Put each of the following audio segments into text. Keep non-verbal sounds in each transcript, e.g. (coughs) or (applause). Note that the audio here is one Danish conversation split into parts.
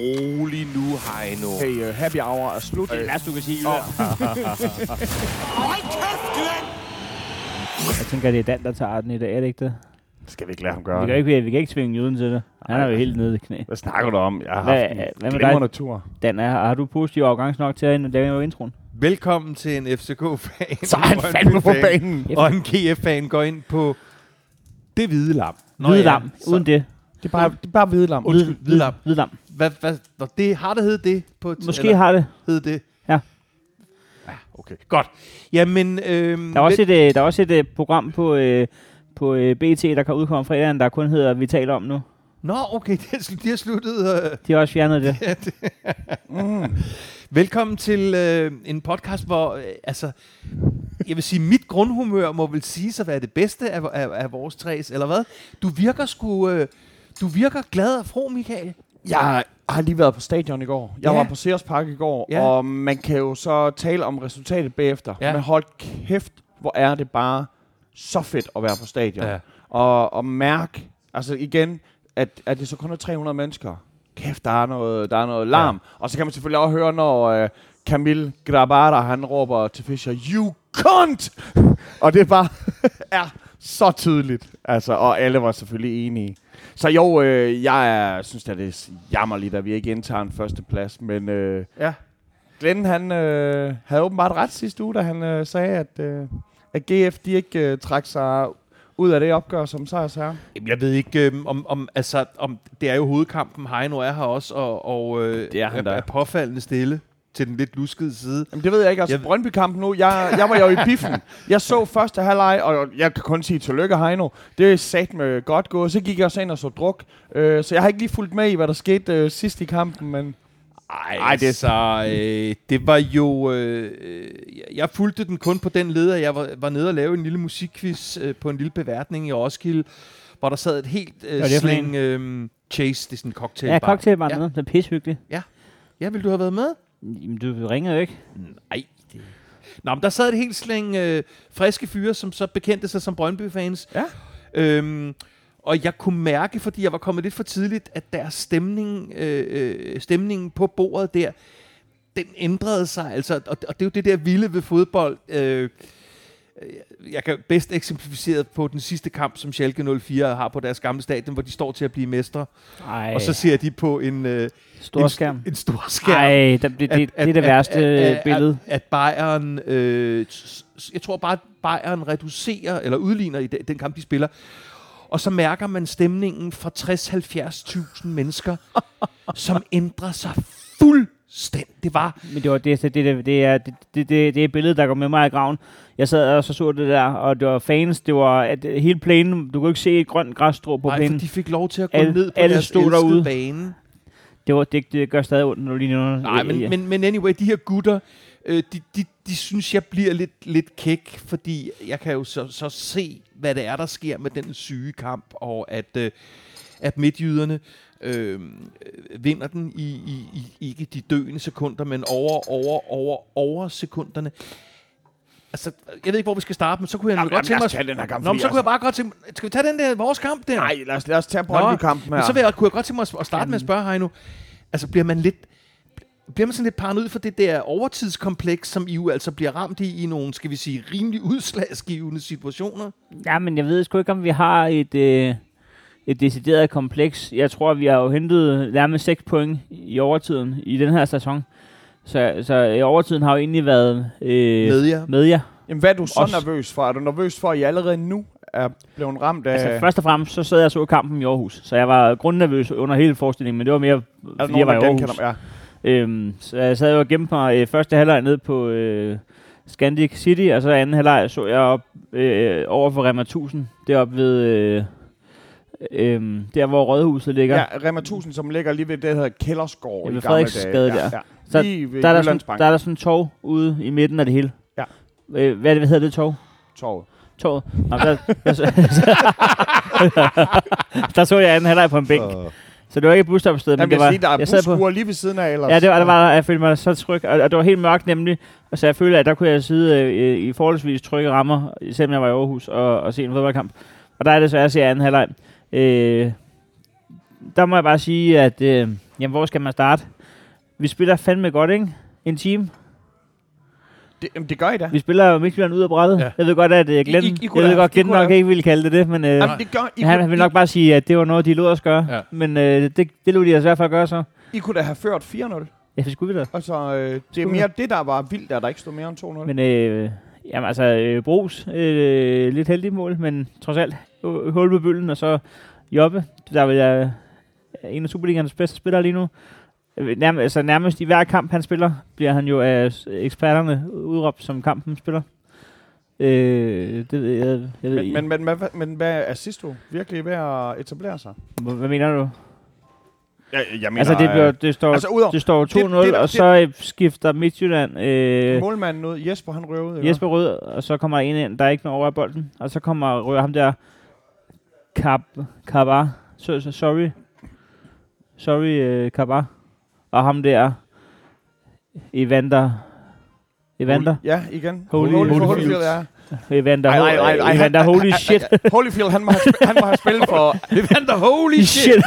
rolig nu, Heino. Hey, uh, happy hour er slut. Det er værste, du kan sige. Hold kæft, Glenn! Jeg tænker, det er Dan, der tager den i dag, er det ikke det? Skal vi ikke lade ham Vi gøre kan, det? ikke, vi kan ikke tvinge juden til det. Han er jo helt nede i knæ. Hvad snakker du om? Jeg har haft en hvad med glimrende tur. Dan, er, har du positiv afgangs nok til at lave introen? Velkommen til en FCK-fan. Så er han en fandme på banen. Og en GF-fan går ind på det hvide lam. Nå Hvide ja, lam, så- uden det. Det er bare, det er bare hvidelam. Undskyld, hvide lam. Hvide lam. Hvad, hvad, nå, det, har det heddet det? På et- Måske eller har det. hed det? Ja. Ja, okay. Godt. Jamen, øhm, Der er også et, øh, der er også et øh, program på, øh, på øh, BT, der kan udkomme fredagen, der kun hedder Vi taler om nu. Nå, okay, (laughs) det er, slu- de har sluttet. Øh, De har også fjernet (laughs) det. Mm. Velkommen til øh, en podcast, hvor øh, altså, jeg vil sige, mit grundhumør må vel sige at være det bedste af, af, af vores træs, eller hvad? Du virker sgu, øh, du virker glad og fro, Michael. Jeg har lige været på stadion i går. Jeg Ja. var på Sears Park i går, Ja. og man kan jo så tale om resultatet bagefter. Ja. Men hold kæft, hvor er det bare så fedt at være på stadion. Ja. Og, og mærke, altså igen, at, at det så kun er 300 mennesker. Kæft, der er noget, der er noget larm. Ja. Og så kan man selvfølgelig også høre, når øh, Camille Grabara, han råber til Fischer, You cunt! (laughs) og det er bare (laughs) er så tydeligt. Altså, og alle var selvfølgelig enige. Så jo, øh, jeg er, synes, at det er jammerligt, at vi ikke indtager en første plads. Men øh, Ja. Glenn, han øh, havde åbenbart ret sidste uge, da han øh, sagde, at, øh, at GF de ikke øh, trak sig ud af det opgør som sejrsherre. Jeg ved ikke, øh, om, om, altså, om det er jo hovedkampen. Heino er her også, og, og øh, Det er han da. er påfaldende stille til den lidt luskede side. Jamen, det ved jeg ikke. Altså, Jeg- Brøndby-kampen nu, jeg, jeg var jo i biffen. Jeg så (laughs) første halvleg, og jeg kan kun sige tillykke, Heino. Det er sat med godt gået. Så gik jeg også ind og så druk. Øh, så jeg har ikke lige fulgt med i, hvad der skete øh, sidst i kampen, men... Ej, Ej, det- så øh, det var jo... Øh, jeg- fulgte den kun på den leder. Jeg var, var nede og lave en lille musikquiz øh, på en lille beværtning i Roskilde, hvor der sad et helt øh, slæng øh, chase. Det er sådan en cocktail Ja, cocktailbar Ja. ja. nede. Det er pishyggeligt. Ja, vil du have været med? Jamen, du ringer jo ikke. Nej. Det... Nå, men der sad et helt slæng øh, friske fyre, som så bekendte sig som Brøndby-fans. Ja. Øhm, og jeg kunne mærke, fordi jeg var kommet lidt for tidligt, at deres stemning, øh, øh, stemningen på bordet der, den ændrede sig. Altså, og, og det er jo det der vilde ved fodbold. Øh, jeg kan bedst eksemplificere på den sidste kamp, som Schalke 04 har på deres gamle stadion, hvor de står til at blive mestre. Ej, Og så ser de på en, øh, stor en, skærm. en stor skærm. Ej, det, det, det, det, det er det værste at, at, billede. At, at Bayern, øh, jeg tror bare, at Bayern reducerer, eller udligner i den, kamp, de spiller. Og så mærker man stemningen fra 60-70.000 mennesker, (laughs) som ændrer sig fuldstændig. Det var, Men det, var, det, det, det, det, er, det, det, det, det er billedet, der går med mig i graven. Jeg sad og så, så det der, og det var fans. Det var at hele plænen. Du kunne ikke se et grønt græsstrå på nej, for plænen. de fik lov til at gå Alle- ned på alle deres stod derude. bane. Det, var, det, det gør stadig ondt, når du lige nævner. Nej, men, men, men anyway, de her gutter, øh, de, de, de synes, jeg bliver lidt, lidt kæk, fordi jeg kan jo så, så se, hvad det er, der sker med den syge kamp, og at, øh, at midtjyderne øh, vinder den i, i, i ikke de døende sekunder, men over, over, over, over sekunderne. Altså, jeg ved ikke, hvor vi skal starte, men så kunne jeg Jamen, godt tænke lad mig... os tage den her kamp, Nå, men så kunne jeg altså- bare godt tænke Skal vi tage den der, vores kamp der? Nej, lad os, lad os tage Brøndby-kampen her. Men så vil jeg, kunne jeg godt tænke mig at- starte med at spørge Heino. Altså, bliver man lidt bliver man sådan lidt paranoid for det der overtidskompleks, som I jo altså bliver ramt i, i nogle, skal vi sige, rimelig udslagsgivende situationer? Ja, men jeg ved sgu ikke, om vi har et, øh, et decideret kompleks. Jeg tror, vi har jo hentet nærmest 6 point i overtiden i den her sæson. Så, så i overtiden har jo egentlig været øh, Med jer? med jer. Jamen, hvad er du så Også- nervøs for? Er du nervøs for, at I allerede nu er blevet ramt af... Altså, først og fremmest, så sad jeg og så kampen i Aarhus. Så jeg var grundnervøs under hele forestillingen, men det var mere, er fordi jeg var i Aarhus. genkender- Ja. Øhm, så jeg sad jo og gemte mig øh, første halvleg nede på øh, Scandic City, og så anden halvleg så jeg op øh, over for Rema 1000, deroppe ved, øh, øh, der hvor Rådhuset ligger. Ja, Rema 1000, som ligger lige ved det, der hedder Kældersgård Ja, i ved gamle dage. Ja. Ja. Så Lige ved der, er der, sådan, der er der sådan en tog ude i midten af det hele. Ja. Øh, hvad, er det, hvad hedder det tog? Torvet. Toget. Nå, der, så, (laughs) der så jeg anden halvleg på en bænk. Så det var ikke et busstopsted, men det var... siger, der er jeg sad på, lige ved siden af ellers. Ja, det var, der var, jeg følte mig så tryg, og, og det var helt mørkt nemlig, og så jeg følte, at der kunne jeg sidde øh, i forholdsvis trygge rammer, selvom jeg var i Aarhus, og, og se en fodboldkamp. Og der er det så, jeg ser anden halvleg. Øh, der må jeg bare sige, at øh, jamen, hvor skal man starte? Vi spiller fandme godt, ikke? En team. Det, jamen, det gør I da. Vi spiller jo Midtjylland ud af brættet. Ja. Jeg ved godt, at uh, Glenn, I- I- I jeg ved godt, Glenn nok da- ikke ville kalde det det, men øh, Jamen, det gør, I, han kunne, vil nok bare sige, at det var noget, de lod os gøre. Ja. Men øh, det, det lod de os i hvert fald gøre så. I, kunne da have ført 4-0. Ja, det skulle vi da. Altså, øh, det er mere det, der var vildt, at der ikke stod mere end 2-0. Men øh, jamen, altså, øh, Brugs, øh, lidt heldig mål, men trods alt øh, hul på bølgen, og så Jobbe, der vil jeg en af Superligaens bedste spillere lige nu. Øh, Nærmest, altså, nærmest i hver kamp, han spiller, bliver han jo af eksperterne udråbt som kampen spiller. Øh, det ved jeg, jeg ved men, men, men, men, men hvad er Sisto virkelig ved at etablere sig? Hvad, hvad mener du? Jeg, jeg altså, det, bliver, det står, altså, udover- det står 2-0, det- det- og det- så øh, skifter Midtjylland øh, målmanden ud. Jesper, han røver ud. Jesper Rød, og så kommer en ind, der er ikke noget over af bolden. Og så kommer rører ham der, Kab, Kabar, so, so, sorry, sorry, uh, Kabar. Og ham der, Evander, Evander, Ja, igen. Holy- Holyfield, Holyfield. ja. Evander, Ej, ej, ej, ej, Evander, holy shit. Holyfield, han må have, han må have spillet for... (laughs) Evander, holy shit.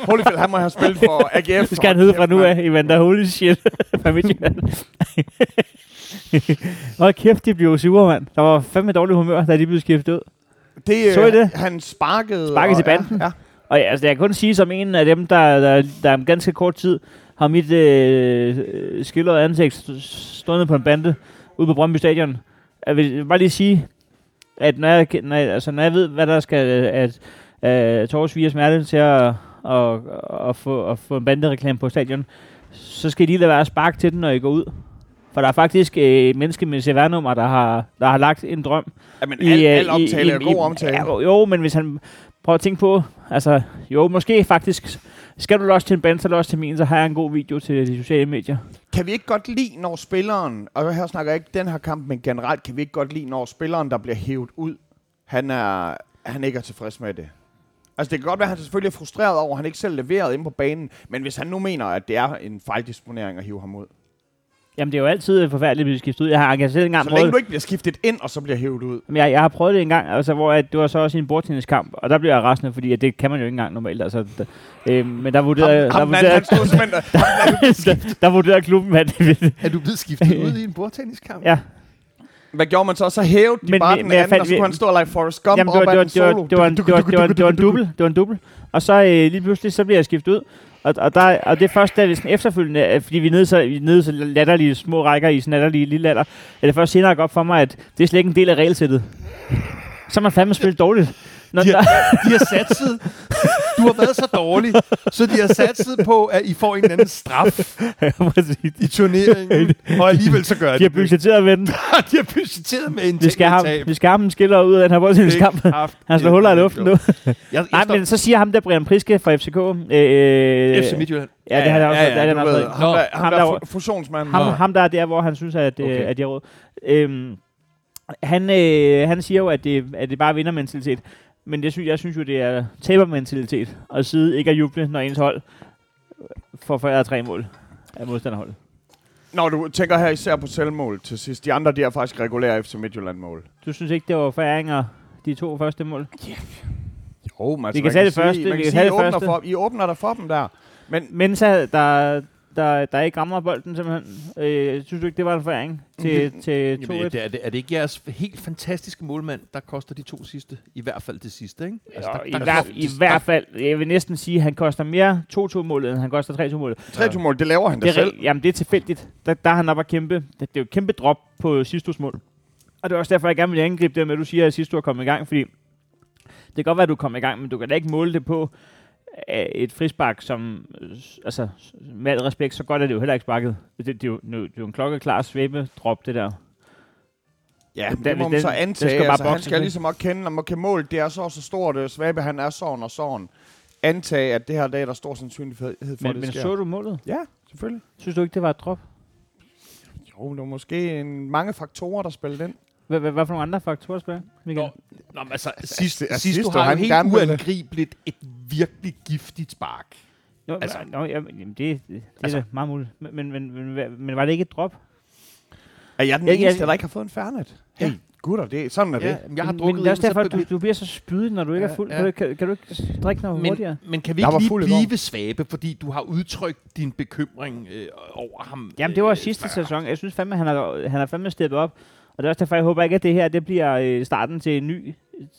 Holyfield, han må have spillet for AGF. Det skal han hedde fra nu af, Evander, holy shit. (laughs) Fra Midtjylland. (laughs) Hold kæft, de blev sure, mand. Der var fandme dårlig humør, da de blev skiftet ud. Det, øh, Så I det? Han sparkede... Sparkede til banden? Ja, ja. Og ja, altså, jeg kan kun sige som en af dem, der, der, der om ganske kort tid har mit øh, skildrede ansigt st- stående på en bande ude på Brøndby Stadion. Jeg vil, bare lige sige, at når jeg, når jeg, altså, når jeg ved, hvad der skal at, at Tors via smerte til at, at, at, få, at få en bandereklame på stadion, så skal I lige lade være at sparke til den, når I går ud. For der er faktisk øh, et menneske med CVR-nummer, der har, der har lagt en drøm ja men al, øh, al omtale er god omtale. Ja, jo, men hvis han prøv at tænke på, altså, jo, måske faktisk, skal du også til en band, så også til min, så har jeg en god video til de sociale medier. Kan vi ikke godt lide, når spilleren, og her snakker jeg ikke den her kamp, men generelt, kan vi ikke godt lide, når spilleren, der bliver hævet ud, han, er, han ikke er tilfreds med det? Altså det kan godt være, at han selvfølgelig er frustreret over, at han ikke selv leverede ind på banen, men hvis han nu mener, at det er en fejldisponering at hive ham ud, Jamen, det er jo altid forfærdeligt at blive skiftet ud. Jeg har jeg selv engang så prøvet længe du ikke bliver skiftet ind, og så bliver hævet ud. Jamen, jeg, jeg har prøvet det en gang, altså, hvor at, det var så også i en bordtenniskamp, og der blev jeg rasende, fordi at det kan man jo ikke engang normalt. Altså, der, øh, men der vurderede, Ham, der, vurderede, simpelthen, (laughs) der, der vurderede klubben, at Er du blevet skiftet (laughs) ud i en bordtenniskamp? ja, hvad gjorde man så? Så hævede de Men- bare men- den anden, og fandt- så kunne han stå og lege Forrest Gump Jamen, op det var, ad solo. en, det var dubbel. Det var en dubbel. Og så øh, lige pludselig, så bliver jeg skiftet ud. Og, og, der, og det er først, da vi sådan efterfølgende, fordi vi er nede så, vi er nede så latterlige små rækker i sådan latterlige lille alder, er det først senere godt for mig, at det er slet ikke en del af regelsættet. Så har man fandme spillet dårligt. Når, De har, de har satset. (laughs) Du har været så dårlig, så de har satset på, at I får en eller anden straf i turneringen, og alligevel så gør de de har budgetteret med den. (laughs) det. De har budgetteret med en Vi skal, tab. vi skal ham skiller ud af den her boldtenniskamp. (laughs) Han slår huller i luften nu. Jeg, jeg Nej, men så siger ham der Brian Priske fra FCK. Øh, FC Midtjylland. Ja, det har jeg også. Ja, ja, det har du han ved, ham, der, ham, ham der. Ham, ham der er der, hvor han synes, at, okay. Okay. at de har råd. Øhm, han, øh, han siger jo, at det, at det bare er vindermentalitet. Men det synes, jeg synes jo, det er tabermentalitet at sidde ikke at juble, når ens hold får foræret tre mål af modstanderholdet. Når du tænker her især på selvmål til sidst. De andre, de er faktisk regulære FC Midtjylland-mål. Du synes ikke, det var foræringer, de to første mål? Jo, men Vi kan tage det første, Man kan kan sige, I åbner, første. for, I åbner der for dem der. Men Men så der, der, der ikke rammer bolden simpelthen. Øh, synes du ikke, det var en foræring til, til 2-1? Jamen, er, det, er, det, er det ikke jeres helt fantastiske målmand, der koster de to sidste? I hvert fald det sidste, ikke? Altså, der, i, der, hver, der, I hvert fald, jeg vil næsten sige, at han koster mere 2-2-målet, end han koster 3-2-målet. 3 mål, det laver han da Det er, selv. jamen, det er tilfældigt. Der, der er han op at kæmpe. Det, det er jo et kæmpe drop på sidste mål. Og det er også derfor, jeg gerne vil angribe det med, at du siger, at sidste er kommet i gang, fordi det kan godt være, at du kommer i gang, men du kan da ikke måle det på et frispark, som, altså, med al respekt, så godt er det jo heller ikke sparket. Det, det, er, jo, det er jo en klokkeklar svæbe-drop, det der. Ja, Den- det må man den- så antage. skal bare altså, han skal ligesom også kende, om okay, mål, det er så så stort. øh, Svabe, han er sådan og sådan. Antage, at det her dag, der er stor sandsynlighed for, Men, det men sker. så du målet? Ja, selvfølgelig. Synes du ikke, det var et drop? Jo, det var måske en, mange faktorer, der spillede ind. Hvad, hvad, hvad for nogle andre faktorer spiller? Michael? Nå, Nå, men altså, sidst, altså, sidst, sidst du har jo helt ville- uangribeligt et virkelig giftigt spark. Nå, altså- altså, nå, jamen, jamen, det, det, det Altså- er meget muligt. Men, men, men, men, men, men var det ikke et drop? Er jeg den Ja, eneste, ja. der ikke har fået en færnet? Ja. Hey, Gutter, det sådan er det. Ja, jeg har men, drukket men det er også derfor, at du, du bliver så spydig, når du ikke Ja, er fuld. ja. Kan, du, kan, du ikke drikke noget hurtigere? men, men kan vi Jeg ikke lige blive svabe, fordi du har udtrykt din bekymring øh, over ham? Jamen, det var øh, sidste før? sæson. Jeg synes fandme, han har, han har fandme steppet op. Og det er også derfor, jeg håber ikke, at det her det bliver øh, starten til en ny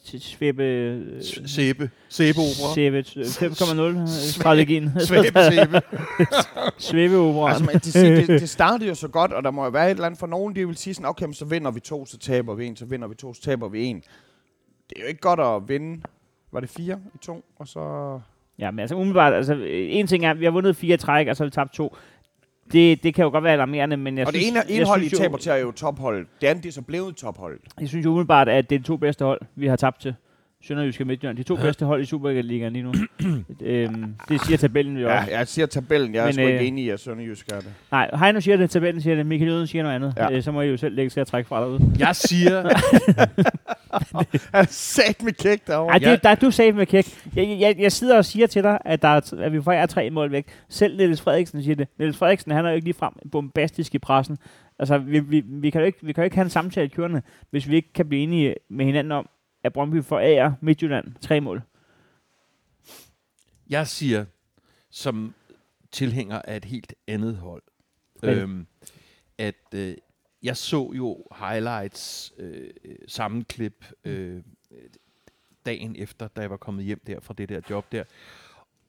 til svæbe... Sæbe. Sæbeopera. Sæbe 5,0-strategien. Svæbe, sæbe. Svæbeopera. Altså, det, det, det startede jo så godt, og der må jo være et eller andet for nogen, de vil sige sådan, okay, så vinder vi to, så taber vi en, så vinder vi to, så taber vi en. Det er jo ikke godt at vinde, var det fire i to, og så... Ja, men altså umiddelbart, altså en ting er, at vi har vundet fire træk, og så har vi tabt to. Det, det kan jo godt være alarmerende, men jeg og synes, det ene, ene hold, I taber til, er jo topholdet. Det andet, det er så blevet topholdet. Jeg synes jo umiddelbart, at det er de to bedste hold, vi har tabt til. Sønderjysk og Midtjylland. De to bedste hold i Superligaen lige nu. (clears throat) øhm, det siger tabellen jo Ja, også. jeg siger tabellen. Jeg er Men, sgu ikke øh, enig i, at Sønderjysk er det. Nej, Heino siger det, tabellen siger det, Michael Jøden siger noget andet. Ja. Ja. Øh, så må I jo selv lægge sig at trække fra derude. Jeg siger, (laughs) (laughs) Han er sat med kæk derovre. Ej, Ja. det, der er du safe med kæk. Jeg, jeg, jeg sidder og siger til dig, at, der er, at vi får jer tre mål væk. Selv Niels Frederiksen siger det. Niels Frederiksen, han er jo ikke ligefrem bombastisk i pressen. Altså, vi, vi, vi, kan jo ikke, vi kan jo ikke have en samtale kørende, hvis vi ikke kan blive enige med hinanden om, at Brøndby forærer Midtjylland tre mål. jeg siger, som tilhænger af et helt andet hold, Hvad? øhm, at øh, jeg så jo highlights, øh, samme klip, øh, dagen efter, da jeg var kommet hjem der fra det der job der.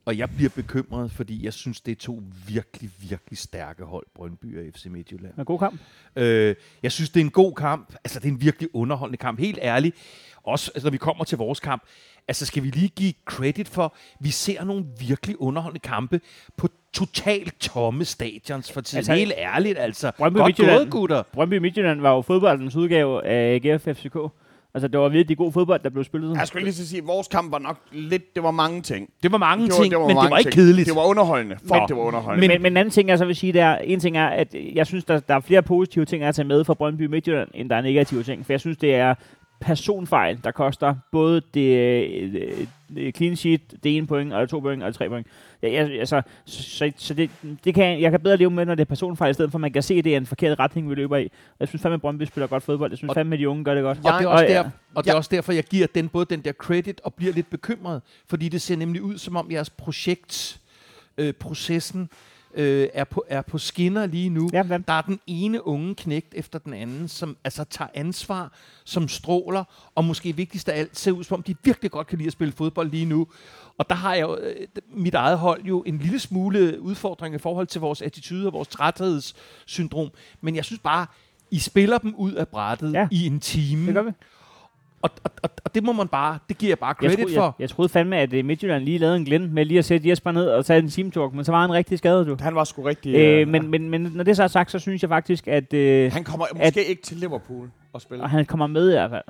Og jeg bliver bekymret, fordi jeg synes, det er to virkelig, virkelig stærke hold, Brøndby og FC Midtjylland. En god kamp. Øh, jeg synes, det er en god kamp. Altså, det er en virkelig underholdende kamp. Helt ærligt. Også altså, når vi kommer til vores kamp. Altså, skal vi lige give credit for, vi ser nogle virkelig underholdende kampe på totalt tomme stadions for tiden. Altså, Helt ærligt, altså. Brøndby Godt Midtjylland- gået, gutter. Brøndby Midtjylland var jo fodboldens udgave af AGF FCK. Altså, det var virkelig god fodbold, der blev spillet. Jeg skulle lige så sige, at vores kamp var nok lidt, det var mange ting. Det var mange Det var, ting, det var men mange det var ikke ting. kedeligt. Det var underholdende. Fuck, Nå. det var underholdende. Men, men, men en anden ting, jeg så vil sige, det er, en ting er, at jeg synes, der, der er flere positive ting at tage med fra Brøndby Midtjylland, end der er negative ting. For jeg synes, det er personfejl, der koster både det, øh, det clean sheet, det ene point, og det to point, og det tre point. Ja, jeg, altså, så, så, det, det kan, jeg kan bedre leve med, når det er personfejl, i stedet for at man kan se, at det er en forkert retning, vi løber i. Og jeg synes fandme, at Brøndby spiller godt fodbold. Jeg synes Og- fandme, at de unge gør det godt. Og det er også, Og, ja. der, og det er også derfor, jeg giver den både den der credit og bliver lidt bekymret. Fordi det ser nemlig ud, som om jeres projekt, øh, processen, øh, er, på, er på skinner lige nu. Ja? Der er den ene unge knægt efter den anden, som altså tager ansvar, som stråler, og måske vigtigst af alt ser ud, som om de virkelig godt kan lide at spille fodbold lige nu. Og der har jeg jo, øh, mit eget hold jo en lille smule udfordring i forhold til vores attitude og vores træthedssyndrom. Men jeg synes bare, I spiller dem ud af brættet ja. i en time. Det gør vi. Og, og, og, og det må man bare, det giver jeg bare Jeg, credit tro, for. jeg, jeg troede fandme, at øh, Midtjylland lige lavede en glænd med lige at sætte Jesper ned og tage en teamtalk, men så var han rigtig skadet, du. Han var sgu rigtig... Øh, men, men, men når det så er sagt, så synes jeg faktisk, at øh, han kommer måske ikke til Liverpool at spille. og han kommer med i hvert fald.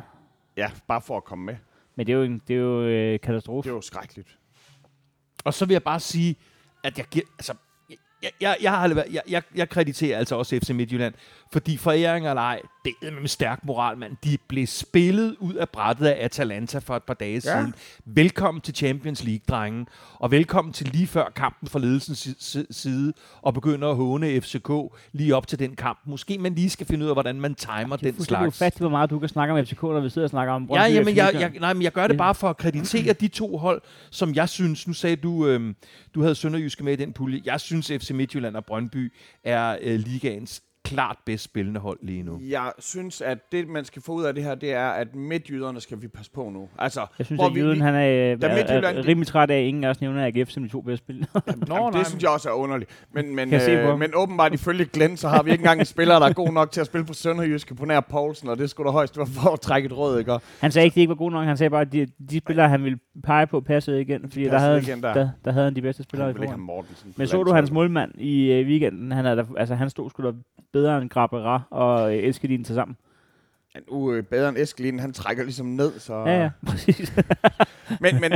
Ja, bare for at komme med. Men det er jo, en, det er jo øh, katastrofe. Det er jo skrækkeligt. Og så vil jeg bare sige, at jeg giver, altså, jeg, jeg, jeg, har jeg, jeg, jeg krediterer altså også FC Midtjylland, fordi foræring eller ej, det er med stærk moral, mand. De blev spillet ud af brættet af Atalanta for et par dage Ja. siden. Velkommen til Champions League, drengen. Og velkommen til lige før kampen fra ledelsens si- si- side, og begynder at håne FCK lige op til den kamp. Måske man lige skal finde ud af, hvordan man timer Det er den slags. ufatteligt, hvor meget du kan snakke om FCK, når vi sidder og snakker om Brøndby Ja, jamen, jeg, jeg, nej, men jeg gør det bare for at kreditere de to hold, som jeg synes, nu sagde du, øhm, du havde Sønderjyske med i den pulje. Jeg synes, FC Midtjylland og Brøndby er øh, ligaens klart bedst spillende hold lige nu. Jeg synes, at det, man skal få ud af det her, det er, at midtjyderne skal vi passe på nu. Altså, Jeg synes, hvor at vi- Jyden, vi- han er, Da er, Midtjylland- er, rimelig træt af, at ingen af os nævner AGF som de to bedste spillere. Nå, nej, det synes jeg også er underligt. Men, men, øh, men åbenbart ifølge Glenn, så har vi ikke engang en spiller, der er god nok til at spille på Sønderjyske på nær Poulsen, og det skulle da højst være for at trække et råd, ikke? Han sagde ikke, at de ikke var gode nok. Han sagde bare, at de, de spillere, han ville pege på, passede igen. Fordi der passede havde, igen der. der, der havde han de bedste spillere i på Men så du hans målmand i øh, weekenden? Han, er der, altså, han stod sgu da bedre end Grabera og øh, Eskedin til sammen. En uge bedre end Eskelin, han trækker ligesom ned, så... Ja, ja, præcis. (laughs) Men, men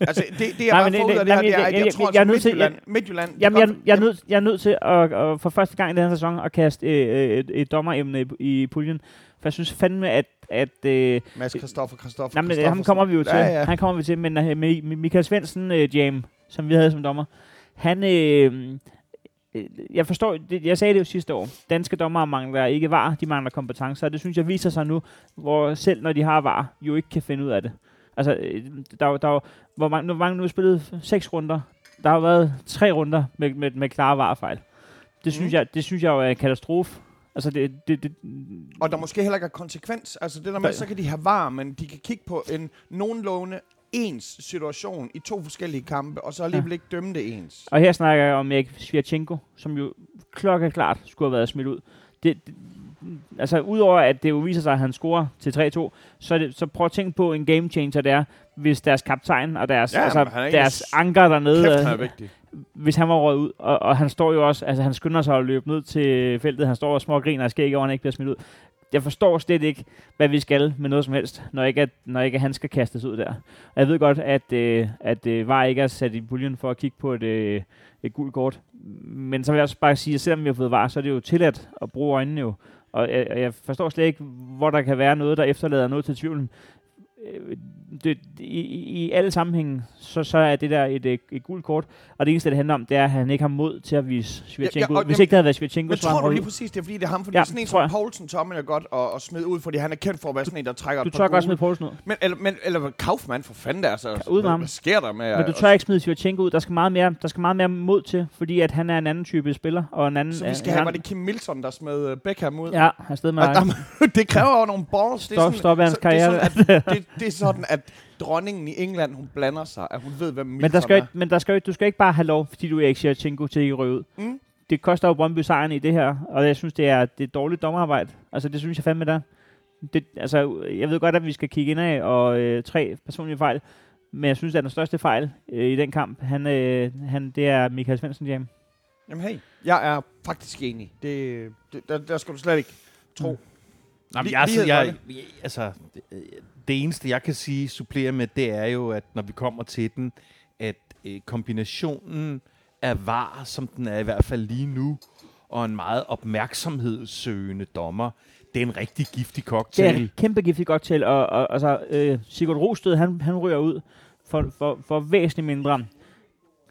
altså, det, det jeg Nej, bare får ud af det her, det er, jeg- at jeg, tror, at Midtjylland, Midtjylland Jamen, jeg, jeg, er nødt, jeg er nødt til at, at for første gang i den her sæson at kaste øh, et, et dommeremne i, i puljen. For jeg synes fandme, at... at øh, Mads Christoffer, Christoffer, nej, men, ham Christoffersen. kommer vi jo til. Ja, ja. Han kommer vi til. Men uh, Michael Svendsen uh, Jam, som vi havde som dommer, han... Øh, øh, jeg forstår, det, jeg sagde det jo sidste år, danske dommere mangler ikke var, de mangler kompetencer, og det synes jeg viser sig nu, hvor selv når de har var, jo ikke kan finde ud af det. Altså, øh, der, er der, er hvor mange, hvor mange nu har spillet seks runder, der har været tre runder med, med, med klare varefejl. Det synes, Mm. jeg, det synes jeg jo er en katastrofe. Altså, det, det, det, Og der måske heller ikke er konsekvens. Altså det der med, så kan de have var, men de kan kigge på en nogenlunde ens situation i to forskellige kampe, og så alligevel ja. ikke dømme det ens. Og her snakker jeg om Erik Svirchenko, som jo klokkeklart skulle have været smidt ud. Det, det, altså, udover at det jo viser sig, at han scorer til 3-2, så, det, så prøv at tænke på en game changer, det er, hvis deres kaptajn og deres, Ja, altså, er deres anker dernede, Kæft, han er øh, vigtig. hvis han var røget ud, og, og han står jo også, altså han skynder sig at løbe ned til feltet, han står og små griner og skæg over, han ikke bliver smidt ud. Jeg forstår slet ikke, hvad vi skal med noget som helst, når ikke, at, når ikke at han skal kastes ud der. Og jeg ved godt, at, øh, at øh, VAR ikke er sat i puljen for at kigge på et, øh, et gult kort. Men så vil jeg også bare sige, at selvom vi har fået VAR, så er det jo tilladt at bruge øjnene jo. Og øh, jeg, jeg forstår slet ikke, hvor der kan være noget, der efterlader noget til tvivlen. Øh, Det, i, i, alle sammenhænge, så, så er det der et, et, et gult kort. Og det eneste, det handler om, det er, at han ikke har mod til at vise Svirchenko Ja, ja, Hvis jamen- ikke det havde været Svirchenko, Men så tror du lige præcis, det er fordi, det er ham? Fordi Ja, sådan en som. Poulsen tommer jeg godt at, at smide ud, fordi han er kendt for at være sådan en, der trækker Du tør godt smide Poulsen ud. Men, eller, men, eller Kaufmann for fanden der, altså. Ud med hvad, ham. hvad sker der med... Men du tør ikke smide Svirchenko ud. Der skal meget mere, der skal meget mere mod til, fordi at han er en anden type spiller. Og en anden, Så vi skal have, var det Kim Milton, der smed øh, Beckham ud? Ja, afsted med (laughs) det kræver jo nogle balls. Det Stop, stop hans er karriere. det, det er sådan, at dronningen i England, hun blander sig, at hun ved, hvem Men, der skal, er. ikke, men der skal, ikke- du skal ikke bare have lov, fordi du er Erik Svirchenko til at ryge ud. Mm. Det koster jo Brøndby sejren i det her, og jeg synes, det er, det er dårligt dommerarbejde. Altså, det synes jeg fandme der. Det, altså, jeg ved godt, at vi skal kigge indad og øh, tre personlige fejl, men jeg synes, at den største fejl øh, i den kamp, han, øh, han, det er Michael Svendsen Jam. Jamen hey, jeg er faktisk enig. Det, det, der, der skal du slet ikke tro. Jamen, Lige- jeg, altså, jeg, jeg, altså, det, eneste, jeg kan sige, supplere med, det er jo, at når vi kommer til den, at øh, kombinationen af var, som den er i hvert fald lige nu, og en meget opmærksomhedssøgende dommer, det er en rigtig giftig Det er cocktail. et kæmpe giftigt godt til, og, og altså, øh, Sigurd Rosted, han, han ryger ud for, for, for væsentligt mindre,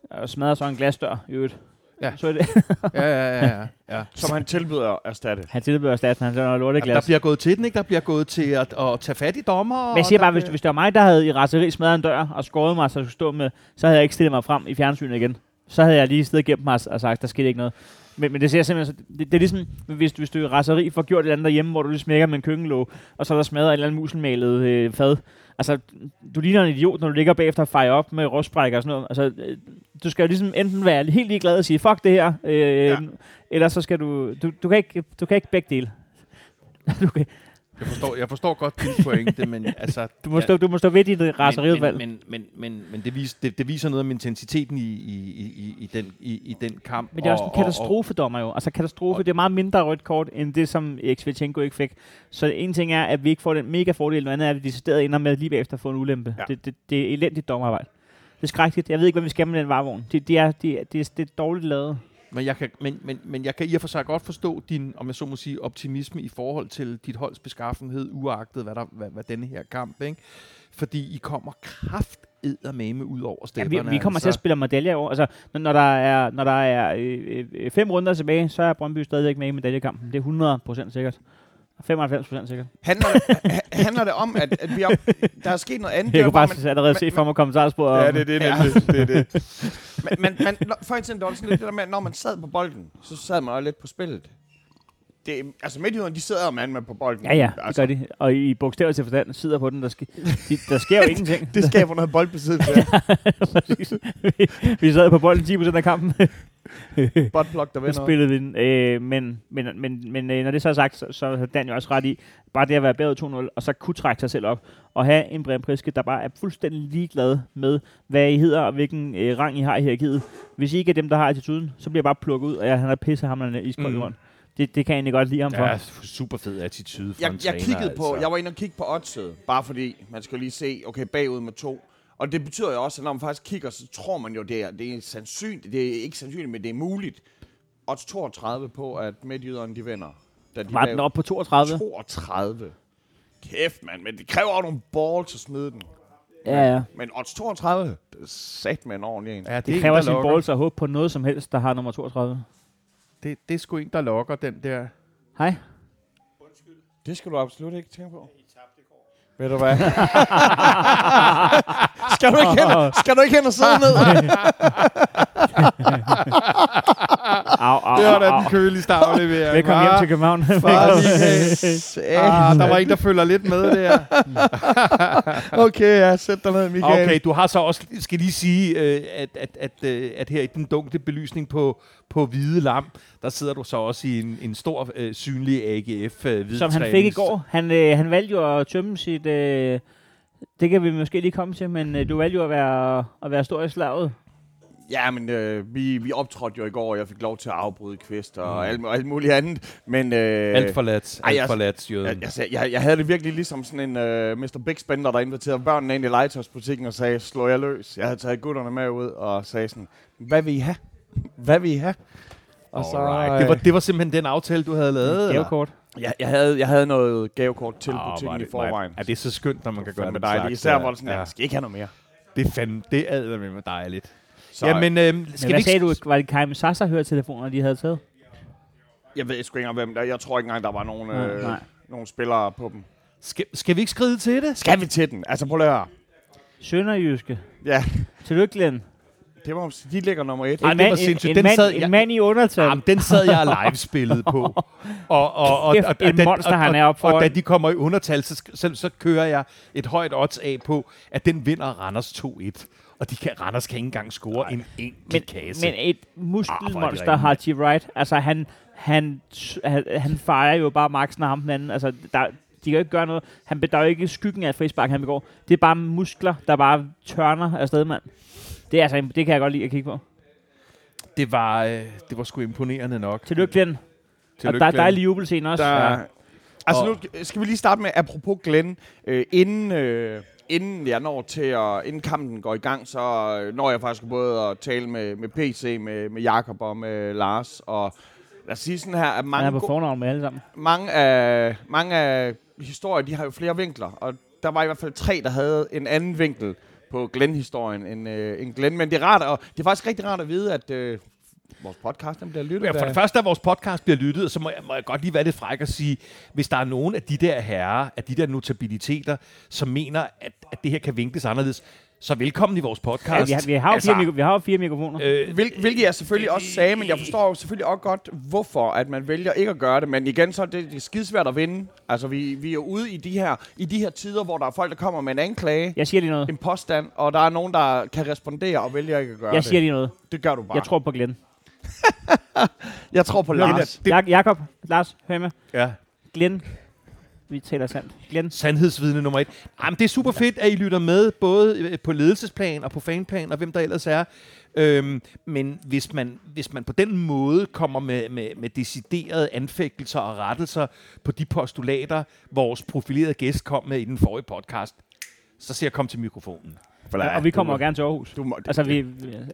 og smadrer så en glasdør i øvrigt. Ja. Så er det, (laughs) Ja, ja, ja. ja, ja. Som han tilbyder at erstatte. han tilbyder erstatning, han sætter noget Der, lorteglas. der bliver gået til den, ikke? Der bliver gået til at, at tage fat i dommer. Men jeg siger bare, hvis, hvis det var mig, der havde i raseri smadret en dør og skåret mig, så jeg skulle stå med, så havde jeg ikke stillet mig frem i fjernsynet igen. Så havde jeg lige stedet gemt mig og- sagt, der skete ikke noget. Men, men det ser simpelthen, så- det, det, er ligesom, hvis, hvis du i raseri får gjort et eller andet derhjemme, hvor du lige smækker med en køkkenlåg, og så er der smadret et eller andet muselmalet øh, fad. Altså, du ligner en idiot, når du ligger bagefter og fejrer op med rustbrækker og sådan noget. Altså, øh, du skal jo ligesom enten være helt ligeglad og sige, fuck det her, øh, ja. eller så skal du, du, du, kan ikke, du kan ikke begge dele. (laughs) du, kan, Jeg forstår, jeg forstår godt din pointe, men (laughs) altså... du, må stå, du må stå ved dit men, raseriudvalg. men, men, men, men, men det, viser, det, det viser noget om intensiteten i, i, i, i, den, i, i den kamp. Men det er også en og- og- katastrofedommer jo. Altså katastrofe, og- det er meget mindre rødt kort, end det, som Erik Svetchenko ikke fik. Så en ting er, at vi ikke får den mega fordel, noget andet er, at vi decideret ender med lige bagefter at få en ulempe. Ja. Ja. Det, det, det er elendigt dommerarbejde. Det er skrækkeligt. Jeg ved ikke, hvad vi skal med den varvogn. Det, det, er, det, er, det, er, det er dårligt lavet. Men jeg, kan, men, men, men jeg kan i og for sig godt forstå din, om jeg så må sige, optimisme i forhold til dit holds beskaffenhed, uagtet hvad, der, hvad, hvad denne her kamp, ikke? Fordi I kommer kraft med ud over Ja, stepperne. vi, vi kommer til at spille medaljer i år. Altså, når, når der er, når der er øh, øh, fem runder tilbage, så er Brøndby stadigvæk med i medaljekampen. Det er 100% sikkert. 95% sikkert. Handler, ha- handler det om, at, at vi er, der er sket noget andet? (laughs) Jeg kunne bare man- allerede se for mig kommentarsporet. Ja, det er det, nemlig. det, er det. (laughs) Men, men, men når- for eksempel, der var sådan lidt det der med, at når man sad på bolden, så sad man også lidt på spillet. Det, altså midtjyderne, de sidder mand med på bolden. Ja, ja, det altså, gør de. Og i bogstaveligt til forstand sidder på den, der, ske, de, der sker jo (laughs) ingenting. Det skaber noget boldbesiddelse. Ja. (laughs) Vi, vi sad på bolden 10% af kampen. (laughs) Botplok, der Vi vinder. spillede den. Øh, men men, men, men øh, når det så er sagt, så, så har Dan jo også ret i, bare det at være bagud 2-0, og så kunne trække sig selv op, og have en Brian Priske, der bare er fuldstændig ligeglad med, hvad I hedder, og hvilken øh, rang I har i hierarkiet. Hvis I ikke er dem, der har attituden, så bliver jeg bare plukket ud, og jeg, han er pissehammerende i Mm. mm. Det, det kan jeg egentlig godt lide ham for. Ja, super fed attitude fra Jeg, en jeg træner, kiggede på, altså. jeg var inde og kigge på oddset, bare fordi man skal lige se, okay, bagud med to. Og det betyder jo også, at når man faktisk kigger, så tror man jo, det er, det er sandsynligt, det er ikke sandsynligt, men det er muligt. Odds 32 på, at midtjyderne de vinder. Da de Var den op på 32? 32. Kæft, mand, men det kræver også nogle balls at smide den. Ja, ja. Men odds 32, det er sat med en ordentlig en. Ja, Det en, kræver sin balls at håbe på noget som helst, der har nummer 32. Det, det er sgu en, der lokker den der. Hej. Det skal du absolut ikke tænke på. Ved du hvad? (laughs) skal, du ikke hen, skal du ikke hen og sidde ned? (laughs) (laughs) Au, au, Det var da au. den køligste aflevering. Velkommen hjem til København. (laughs) Ah, der var en, der følger lidt med der. (laughs) okay, ja, sæt dig ned, Michael. Okay, du har så også, skal lige sige, øh, at, at, at, øh, at her i den dunkle belysning på, på hvide lam, der sidder du så også i en, en stor øh, synlig AGF øh, hvid Som han fik i går. Han, øh, han valgte jo at tømme sit... Øh, det kan vi måske lige komme til, men øh, du valgte jo at være, at være stor i slaget. Ja, men øh, vi, vi optrådte jo i går, og jeg fik lov til at afbryde kvist og mm. alt, alt muligt andet. Men, øh, Alt for let, ej, alt jeg- for let, jeg, jeg, jeg, jeg havde det virkelig ligesom sådan en øh, Mr. Big Spender, der inviterede børnene ind i legetøjsbutikken og sagde, slå jer løs. Jeg havde taget gutterne med ud og sagde sådan, hvad vil I have? Hvad vil I have? Og Alright. Det, var, det var simpelthen den aftale, du havde lavet? Gavekort. jeg, jeg, havde, jeg havde noget gavekort til Åh, butikken er i det- forvejen. Ja, det er så skønt, når man kan gøre med det dig. slags Især hvor det sådan, ja. ja. jeg skal ikke have noget mere. Det er fandme, det er med dejligt. Så, Jamen, øh, Men skal vi hvad ikke... sagde du? Var det Karim Sasa høretelefoner, de havde taget? jeg ved sgu ikke engang, hvem der Jeg tror ikke engang, der var nogen, Nej, øh, nej. nogen spillere på dem. Skal, skal vi ikke skride til det? Skal vi til den? Altså, prøv lige at høre. Sønderjyske. Ja, Tillykke, Glenn. det var, de ligger nummer et. Ej, En det var mand, sindssygt. en, Den en, sad mand, jeg- en mand i undertal. Jamen, den sad jeg og (laughs) live-spillet på. Og, og, og, og, Kæft, og, et da- monster, og, han er oppe og, og da de kommer i undertal, så, så, så kører jeg et højt odds af på, at den vinder Randers 2-1. Og de kan, Randers kan ikke engang score en enkelt men, kasse. men et Ah, muskelmonster er det G. Wright. Altså, han, han, han, han fejrer jo bare Maxen og ham den anden. Altså, der, de kan jo ikke gøre noget. Han, der er jo ikke skyggen af et frispark, han begår. Det er bare muskler, der bare tørner afsted, mand. Det, er altså, det kan jeg godt lide at kigge på. det, var, øh, det var sgu imponerende nok. Tillykke, Glenn. Og der er dejlig jubelscene også. Der, Ja. Altså, Og- nu skal vi lige starte med, apropos Glenn, øh, inden, øh, inden jeg når til at, inden kampen går i gang, så øh, når jeg faktisk både at tale med, med PC, med, med Jakob og med Lars, og lad os sige sådan her, at Han er mange, på fornavn med alle sammen. mange, af, mange af historier, de har jo flere vinkler, og der var i hvert fald tre, der havde en anden vinkel på Glenn-historien end, øh, end Glenn, men det er rart, og det er faktisk rigtig rart at vide, at øh, vores podcast den bliver lyttet Ja, for det første, at vores podcast bliver lyttet, og så må jeg, må jeg godt lige være lidt fræk og sige, hvis der er nogen af de der herrer, af de der notabiliteter, som mener, at, at det her kan vinkles anderledes, så velkommen i vores podcast. Ja, vi, har, vi, har Altså, fire, mikro, vi har jo fire mikrofoner. øh, Hvil, hvilket jeg selvfølgelig også sagde, men jeg forstår jo selvfølgelig også godt, hvorfor at man vælger ikke at gøre det. Men igen, så er det, det er skidesvært at vinde. Altså, vi, vi er jo ude i de, her, i de her tider, hvor der er folk, der kommer med en anklage, Jeg siger lige noget. en påstand, og der er nogen, der kan respondere og vælger ikke at gøre Jeg det. siger lige noget. Det gør du bare. Jeg tror på Glenn. (laughs) jeg tror på Lars. det- Jak- Jakob, Lars, hør med. ja, Glenn. Vi taler sandt. Glenn. sandhedsvidne nummer et. Jamen, det er super fedt, at I lytter med, både øh, på ledelsesplan og på fanplan, og hvem der ellers er. Øhm, men hvis man, hvis man på den måde kommer med, med, med deciderede anfægtelser og rettelser på de postulater, vores profilerede gæst kom med i den forrige podcast, så siger jeg kom til mikrofonen. Ja, og vi kommer jo gerne til Aarhus. Du må, Altså, vi...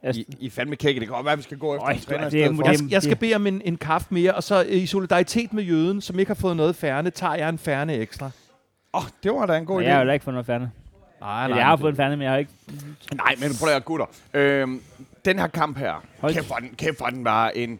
altså, I, I er fandme kække. Det kan godt være, at vi skal gå efter Øj, en træner det for. det Jeg, jeg skal bede om en, en kaffe mere, og så øh, i solidaritet med jøden, som ikke har fået noget færne, tager jeg en færne ekstra. Åh, oh, det var da en god idé. jeg har jo ikke fået noget færdigt. Nej, Eller jeg har fået en færdig, men jeg har ikke... Nej, men prøv at gutter. Øhm, den her kamp her, Hold- kæft for den, kæft for den var en...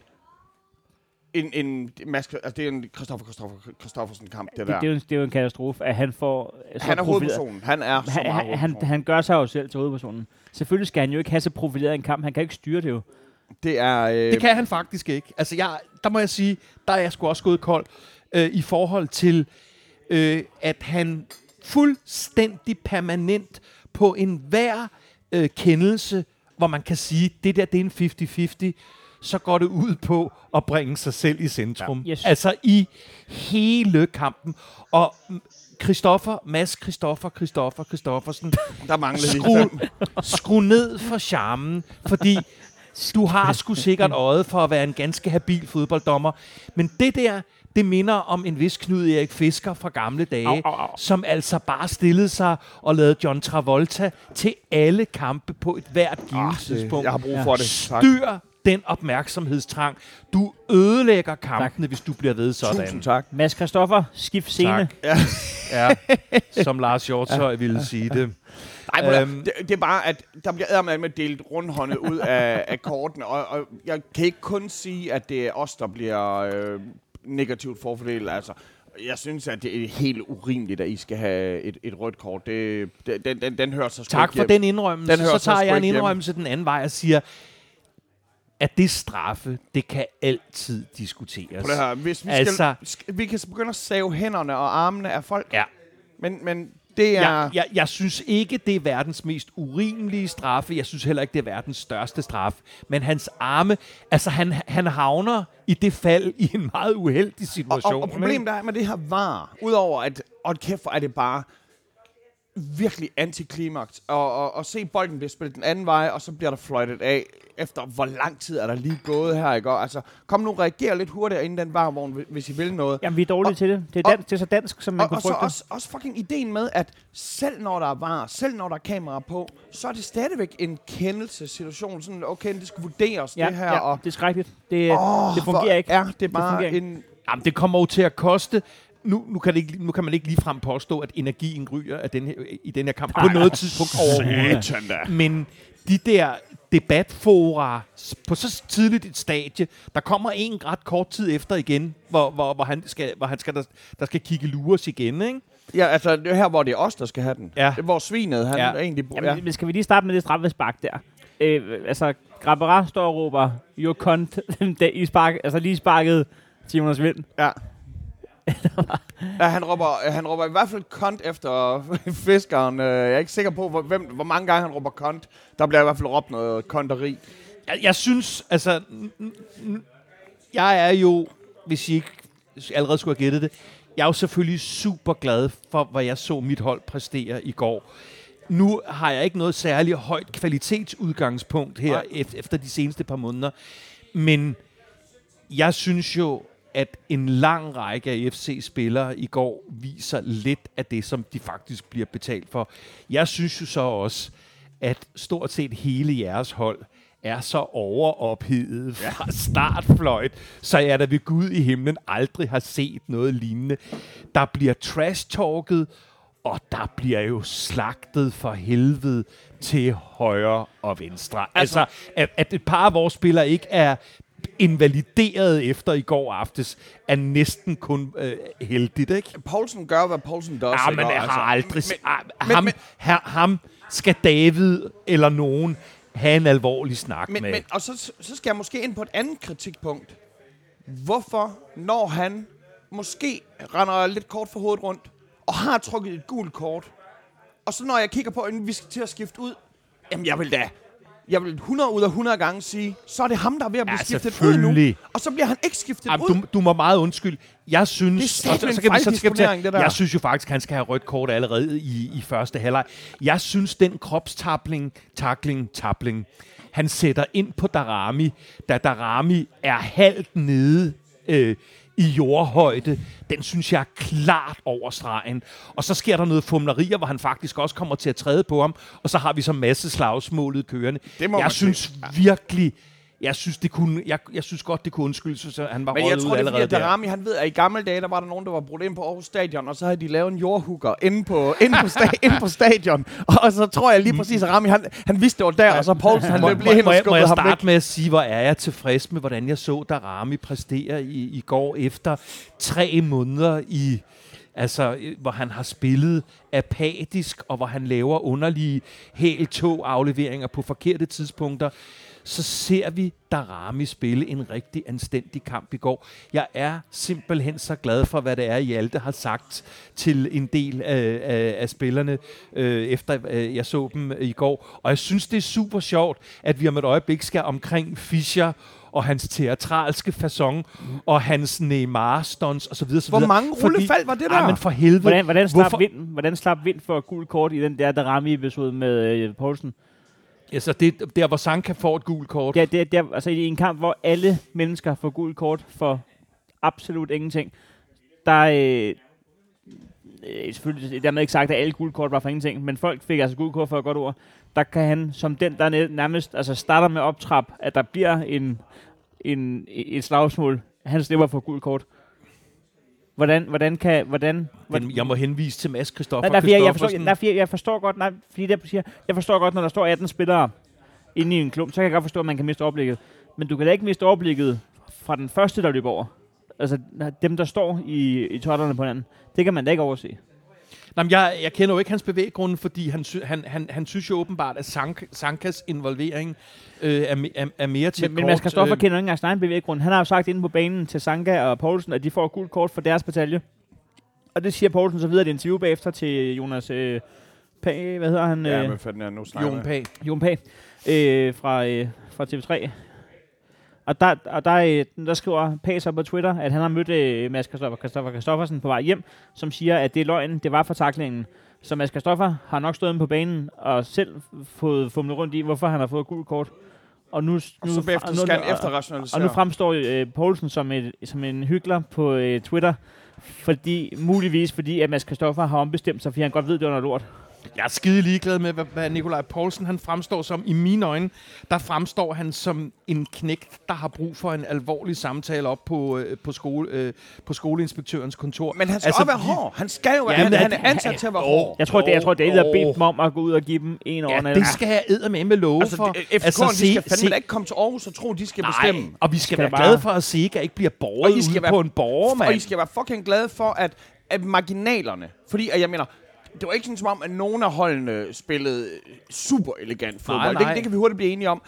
En, en, Mads, altså det er en Christoffer, Christoffer, Christoffersen kamp, det, Det, der. det, er jo, en- det er jo en katastrofe, at han får... så han er hovedpersonen. Han er så Han, meget han, han gør sig jo selv til hovedpersonen. Selvfølgelig skal han jo ikke have så profileret en kamp. Han kan ikke styre det jo. Det er... Øh, Det kan han faktisk ikke. Altså, jeg, der må jeg sige, der er jeg sgu også gået kold øh, i forhold til, øh, at han fuldstændig permanent på enhver øh, kendelse, hvor man kan sige, det der det er en 50-50, så går det ud på at bringe sig selv i centrum. Ja. Yes. Altså i hele kampen. Og Christoffer, Mads Christoffer, Christoffer, Christoffersen, (laughs) der mangler skru, skru ned for charmen, fordi du har sgu sikkert øjet for at være en ganske habil fodbolddommer. Men det der, det minder om en vis Knud Erik Fisker fra gamle dage, Au, au, au. som altså bare stillede sig og lavede John Travolta til alle kampe på et hvert givet Ah, det, tidspunkt. jeg har brug Ja. for det. Tak. Styr den opmærksomhedstrang. Du ødelægger kampene, hvis du bliver ved sådan. Tusind tak. Mads Christoffer, skift scene. Tak. Ja, som Lars Hjortøj ja. ville sige det. Nej, Øhm. det, det er bare, at der bliver med med delt rundhåndet ud af, af kortene, og, og jeg kan ikke kun sige, at det er os, der bliver øh, negativt forfordelt. Altså, jeg synes, at det er helt urimeligt, at I skal have et, et rødt kort. Det, det, den, den, den hører sig sgu Tak for hjem. den indrømmelse. Den hører så tager jeg en indrømmelse den anden vej og siger, at det straffe, det kan altid diskuteres. På det her. Hvis vi, Altså- skal, sk- vi kan begynde at save hænderne og armene af folk, Ja. men, men det er... Jeg, jeg, jeg synes ikke, det er verdens mest urimelige straffe. Jeg synes heller ikke, det er verdens største straf. Men hans arme, altså han, han havner i det fald i en meget uheldig og, situation. og, og problemet er med det her var, udover at, og kæft, er det bare virkelig antiklimaks, og, og, og se bolden blive spillet den anden vej, og så bliver der fløjtet af, efter hvor lang tid er der lige gået her, ikke? Og, altså, kom nu, reager lidt hurtigere inden den varevogn, hvi- hvis I vil noget. Jamen, vi er dårlige Og- til det. Det er, og- dan- det er så dansk, som man Og, kunne og så frygte. også, også fucking ideen med, at selv når der er var, selv når der er kamera på, så er det stadigvæk en kendelsessituation. Sådan, okay, det skal vurderes, ja, det her. ja, og, det er skrækkeligt. Det, Åh, det fungerer hvor ikke. Er det bare fungerer ikke. en... Jamen, det kommer jo til at koste... Nu, nu, kan det ikke, nu kan man ikke ligefrem påstå, at energien ryger af den her, i den her kamp på noget tidspunkt (laughs) overhovedet. Men de der debatfora på så tidligt et stadie, der kommer en ret kort tid efter igen, hvor, hvor, hvor han skal, hvor han skal der, der skal kigge lures igen, ikke? Ja, altså, det er her, hvor det er os, der skal have den. Ja. Det er, hvor svinet, han Ja. ja. egentlig... Jamen, ja. men skal vi lige starte med det straffespark der? Øh, altså, Grabara står og råber, you cunt, (laughs) da I spark, altså lige sparket Simon Svend. Ja. Ja, han råber, han råber i hvert fald kont efter (laughs) fiskeren. Øh, Jeg er ikke sikker på, hvor, hvem, hvor mange gange han råber kont. Der bliver i hvert fald råbt noget konteri. Jeg, jeg synes, altså... Jeg er jo, hvis I ikke allerede skulle have gættet det, jeg er jo selvfølgelig super glad for, hvad jeg så mit hold præstere i går. Nu har jeg ikke noget særligt højt kvalitetsudgangspunkt her Nej. ef- efter de seneste par måneder, men jeg synes jo, at en lang række af FC-spillere i går viser lidt af det, som de faktisk bliver betalt for. Jeg synes jo så også, at stort set hele jeres hold er så overophedet fra startfløjt, så jeg da ved Gud i himlen aldrig har set noget lignende. Der bliver trash-talket, og der bliver jo slagtet for helvede til højre og venstre. Altså, altså at, at et par af vores spillere ikke er invalideret efter i går aftes, er næsten kun øh, heldigt, ikke? Poulsen gør, hvad Poulsen gør. Ja, men jeg har aldrig... Men, men, ham, men- her, ham skal David eller nogen have en alvorlig snak Men, med. men, og så, så skal jeg måske ind på et andet kritikpunkt. Hvorfor, når han måske render lidt kort for hovedet rundt, og har trukket et gult kort, og så når jeg kigger på, at vi skal til at skifte ud, jamen jeg vil da, jeg vil 100 ud af 100 gange sige, så er det ham, der er ved at blive Ja, skiftet ud nu. Og så bliver han ikke skiftet Jamen, ud. du, du må meget undskylde. Jeg synes, Det er og satme en kan vi- skal tage- det der. Jeg synes jo faktisk, han skal have rødt kort allerede i, i første halvleg. Jeg synes, den kropstabling, takling, tabling, han sætter ind på Darami, da Darami er halvt nede øh, i jordhøjde, den synes jeg er klart over stregen. Og så sker der noget fumlerier, hvor han faktisk også kommer til at træde på ham, og så har vi så masse slagsmålet kørende. Det jeg synes virkelig, jeg synes, det kunne, jeg, jeg synes godt, det kunne undskyldes, så han var Men jeg tror, det er fordi, allerede at der. Darami, han ved, at i gamle dage, der var der nogen, der var brudt ind på Aarhus Stadion, og så havde de lavet en jordhugger inde på, inde på, sta- (laughs) inde på stadion. Og så tror jeg lige præcis, at Rami, han, han vidste, det var der, og så Poulsen, han løb lige hen og jeg, må skubbede jeg ham starte med at sige, hvor er jeg tilfreds med, hvordan jeg så Darami præstere i, i går efter tre måneder i altså, øh, hvor han har spillet apatisk, og hvor han laver underlige helt tog afleveringer på forkerte tidspunkter, så ser vi Darami spille en rigtig anstændig kamp i går. Jeg er simpelthen så glad for, hvad det er, Hjalte har sagt til en del af, af, af spillerne, øh, efter øh, jeg så dem i går. Og jeg synes, det er super sjovt, at vi om et øjeblik skal omkring Fischer og hans teatralske façon, og hans Neymar-stunts osv. Hvor mange rullefald var det der? Ej, men for helvede. Hvordan, hvordan, slap Hvorfor- vind, hvordan slap vind for et gult kort i den der Darami-episode med øh, Poulsen? Altså, det er der, hvor Sanka får et gult kort. Ja, det er, der, altså i en kamp, hvor alle mennesker får gult kort for absolut ingenting. Der er øh, selvfølgelig dermed ikke sagt, at alle gule kort var for ingenting, men folk fik altså gult kort for et godt ord. Der kan han, som den, der nærmest altså starter med optrap, at der bliver en, en, et slagsmål, han slipper for gult kort. Hvordan, hvordan kan... Hvordan, Den, jeg må henvise til Mads Christoffer Nej, jeg, jeg, forstår, fordi jeg forstår godt, nej, fordi det, siger, jeg forstår godt, når der står 18 spillere inde i en klub, så kan jeg godt forstå, at man kan miste overblikket. Men du kan da ikke miste overblikket fra den første, der løber over. Altså dem, der står i, i totterne på hinanden. Det kan man da ikke overse. Nej, men jeg, jeg kender jo ikke hans bevæggrunde, fordi han, sy- han, han, han synes jo åbenbart, at Sank, Sankas involvering øh, er, er, er mere til Men, men Mads Christoffer øh, kender ikke engang sin egen bevæggrund. Han har jo sagt inde på banen til Sanka og Poulsen, at de får gult kort for deres batalje. Og det siger Poulsen så videre i et interview bagefter til Jonas øh, Pag, hvad hedder han? Ja, øh, hvad fanden er nu snakker Jon? Pag. Jon Pag øh, fra, øh, fra TV3. Og der, og der, øh, der skriver så på Twitter, at han har mødt øh, Mads Christoffer, Christoffer Christoffersen på vej hjem, som siger, at det er løgn, det var for taklingen. Så Mads Christoffer har nok stået inde på banen og selv fået fumlet rundt i, hvorfor han har fået gult kort. Og nu, nu, Og så bagefter nu- skal han og- efterrationalisere. og nu fremstår øh, Poulsen som, et, som en hyggelig på øh, Twitter, fordi, muligvis fordi, at Mads Christoffer har ombestemt sig, fordi han godt ved, det er noget lort. Jeg er skide ligeglad med, hvad, hvad Nikolaj Poulsen han fremstår som. I mine øjne, der fremstår han som en knægt, der har brug for en alvorlig samtale op på, øh, på, skole, øh, på skoleinspektørens kontor. Men han skal Altså, også være hård. Han skal jo være, Ja, han, han er ansat til at være hård. Jeg tror, det, jeg tror, det er Åh, der bedt dem om at gå ud og give dem en Ja, over det skal jeg eddermame med love Altså, for. FCK'erne, altså, de skal fandme da ikke komme til Aarhus og tro, de skal bestemme. Nej, og vi skal, Skal være bare- glade for, at Sega ikke bliver borget Og I skal ude være- på en borger, Og I mand. skal være fucking glade for, at, at marginalerne... Fordi, at jeg mener, det var ikke sådan som om, at nogen af holdene spillede super elegant fodbold. Nej, Det, nej. det kan vi hurtigt blive enige om.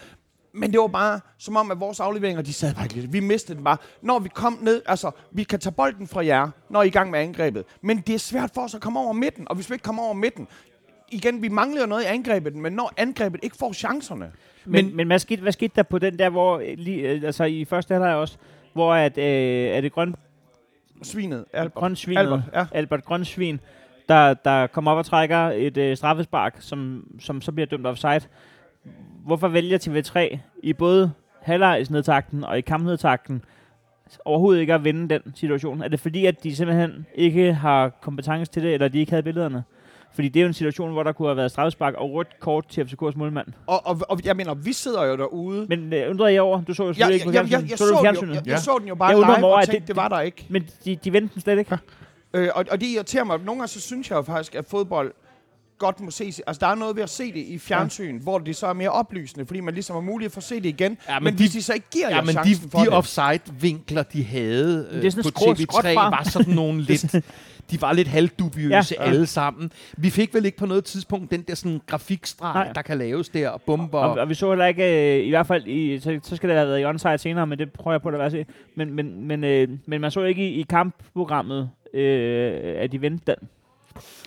Men det var bare som om, at vores afleveringer, de sad bare ikke lidt. Vi mistede den bare. Når vi kom ned, altså, vi kan tage bolden fra jer, når I er i gang med angrebet. Men det er svært for os at komme over midten. Og hvis vi ikke kommer over midten, igen, vi mangler jo noget i angrebet, men når angrebet ikke får chancerne. Men, men, men hvad, skete, hvad skete der på den der, hvor lige, øh, altså i første halvleg også, hvor at, øh, er det grøn, Svinet, Albert. grønsvinet, Albert, ja. Albert Grønsvin, der, der kommer op og trækker et øh, straffespark, som, som så bliver dømt offside. Hvorfor vælger TV3 i både halvlejsnedtakten og i kampnedtakten overhovedet ikke at vinde den situation? Er det fordi, at de simpelthen ikke har kompetence til det, eller de ikke havde billederne? Fordi det er jo en situation, hvor der kunne have været straffespark og rødt kort til FCK's målmand. Og, og, og jeg mener, vi sidder jo derude. Men øh, undrede jeg over? Du så jo Jeg, selvfølgelig jeg, ikke på jeg, jeg, fjernsynet. jeg, Så så, du den jo, fjernsynet? jeg, Ja. jeg så den jo bare Jeg live over, og at tænkte, det- det, var der ikke. Men de, de vendte den slet ikke. Øh, og, og det irriterer mig. Nogle gange så synes jeg jo faktisk, at fodbold godt må ses. Altså, der er noget ved at se det i fjernsyn, ja. hvor det så er mere oplysende, fordi man ligesom har mulighed for at se det igen. Ja, men men, de- hvis de så ikke giver Ja, jer men de, de det. offside-vinkler, de havde det er øh, sådan på skråt- skråt TV3, fra. var sådan nogle (laughs) lidt... De var lidt halvdubiøse ja. alle sammen. Vi fik vel ikke på noget tidspunkt den der sådan grafikstreg, Nej. der kan laves der, og bomber. Og, og vi så heller ikke, øh, i hvert fald, i, så, så skal det have været i onside senere, men det prøver jeg på at være se. Men, men, men, øh, men man så ikke i, i kampprogrammet, øh, at de vendte den.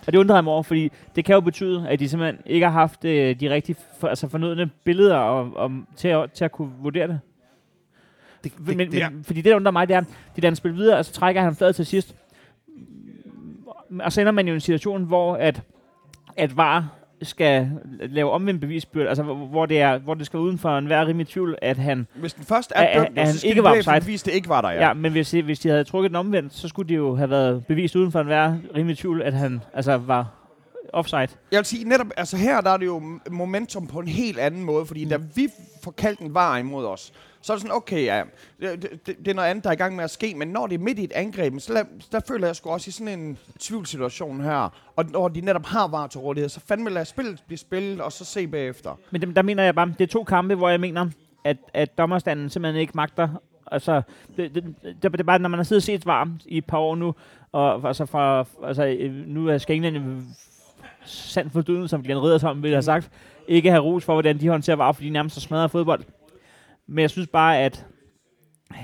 Og det undrer jeg mig over, fordi det kan jo betyde, at de simpelthen ikke har haft øh, de rigtige for, altså fornødne billeder og, om, til, at, til at kunne vurdere det. det, Men, men, men, fordi det, der undrer mig, det er, de der han spiller videre, og så trækker han fladet til sidst. Og så ender man jo i en situation, hvor at, at VAR skal lave omvendt bevisbyrde, altså hvor, det er, hvor det skal uden for enhver rimelig tvivl, at han... Hvis den først Er- dømt, han så skal ikke var offside? bevise, det ikke var der, ja. Ja, men hvis, hvis de havde trukket den omvendt, så skulle det jo have været bevist uden for enhver rimelig tvivl, at han altså var offside. Jeg vil sige, netop, altså her der er det jo momentum på en helt anden måde, fordi da vi får kaldt en var imod os, så er det sådan, okay, ja, det, det, det er noget andet, der er i gang med at ske, men når det er midt i et angreb, så lad, der føler jeg sgu også i sådan en tvivlsituation her, og når de netop har var til rådighed, så fandme lad spillet blive spillet, og så se bagefter. Men det, der mener jeg bare, det er to kampe, hvor jeg mener, at, at dommerstanden simpelthen ikke magter. Altså, det, det, det, det er bare, når man har siddet og set varmt i et par år nu, og altså, fra, altså nu er skal sand for døden, som Glenn Riddersholm ville have sagt, ikke have ros for, hvordan de håndterer var, fordi de nærmest har smadret fodbold. Men jeg synes bare, at,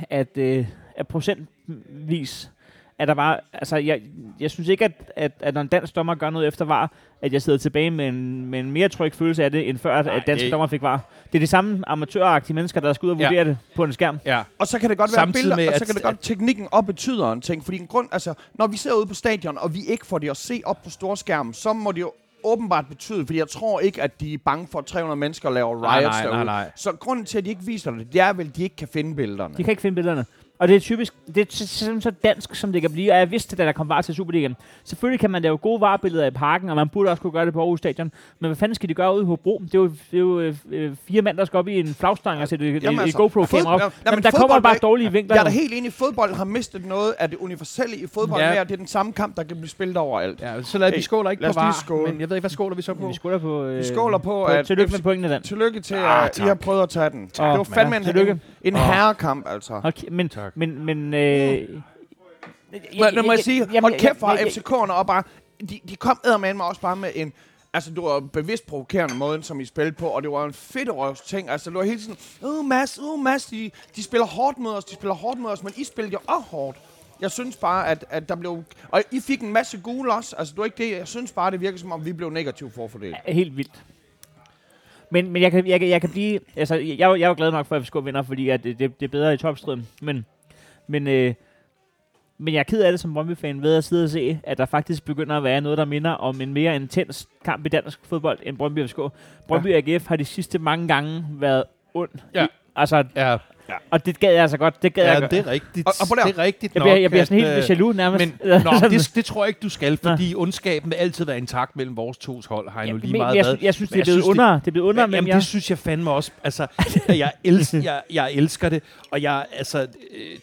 at, øh, at procentvis, at der var, altså jeg, jeg synes ikke, at, at, at når en dansk dommer gør noget efter var, at jeg sidder tilbage med en, med en mere tryg følelse af det, end før, at, Nej, at danske det- dommer fik var. Det er de samme amatøragtige mennesker, der skal ud og Ja. vurdere det på en skærm. ja. Og så kan det godt være Samtidig billeder, med, og så at- kan det godt teknikken og betyder en ting. Fordi en grund, altså, når vi sidder ude på stadion, og vi ikke får det at se op på storskærmen, så må det jo åbenbart betyde, fordi jeg tror ikke, at de er bange for, at 300 mennesker laver riots Nej, nej, derude. nej, nej. Så grunden til, at de ikke viser det, det er vel, at de ikke kan finde billederne. De kan ikke finde billederne. Og det er typisk, det er så- simpelthen så dansk, som det kan blive. Og jeg vidste, da der kom var til Superligaen. Selvfølgelig kan man lave gode varebilleder i parken, og man burde også kunne gøre det på Aarhus Stadion. Men hvad fanden skal de gøre ude på Bro? Det er jo, det er jo øh, øh, fire mænd, der skal op i en flagstang og sætte et, Jamen altså, et GoPro-kamera op. fod- ja, men, men der kommer bare dårlige vinkler. Jeg er da helt enig, fodbold har mistet noget af det universelle i fodbold Ja. at det er den samme kamp, der kan blive spillet overalt. Ja, så lad, vi Hey, skåler ikke lad på var, skåle. men jeg ved ikke, hvad skåler vi så på? Vi skåler på... Øh, Vi skåler på, på at Tillykke med pointene, Dan. Tillykke til, Ah, at I har prøvet at tage den. det var fandme en, herrekamp, altså. Men, Tak. men, men, øh, Men nu må jeg sige, jamen, hold kæft for jeg- jeg- FCK'erne og bare, de, de kom med mig også bare med en, altså det var bevidst provokerende måden, som I spillede på, og det var en fedt røvs ting, altså det var hele tiden, uh Mads, uh Mads, de, de spiller hårdt mod os, de spiller hårdt mod os, men I spillede jo også hårdt. Jeg synes bare, at, at der blev... Og I fik en masse gule også. Altså, det var ikke det. Jeg synes bare, det virker som om, vi blev negativt forfordelt. er helt vildt. Men, men jeg, kan, jeg, kan, jeg kan blive... Altså, jeg, er jo- jeg er jo glad nok for, at FCK vinder, fordi at det, det, det er bedre i topstriden. Men, men, øh, men jeg er ked af det som Brøndby-fan ved at sidde og se, at der faktisk begynder at være noget, der minder om en mere intens kamp i dansk fodbold end Brøndby FCK. Brøndby ja. AGF har de sidste mange gange været ond. Ja. I, altså, Ja, og det gad jeg altså godt. Det gad jeg ja godt. det er rigtigt. Og- og prøv der. det er rigtigt Jeg bliver, nok, jeg bliver sådan at, helt øh, jaloux nærmest. Men, (laughs) nå, det, det tror jeg ikke, du skal, fordi ondskaben vil altid være intakt mellem vores to hold, har jeg Ja, nu lige men meget jeg, været. sy- jeg synes, det er jeg blevet synes, det- under. Det er blevet under, Ja, men jamen, jeg... det synes jeg fandme også. Altså, jeg, elsker, (laughs) jeg, jeg elsker det, og jeg, altså, øh,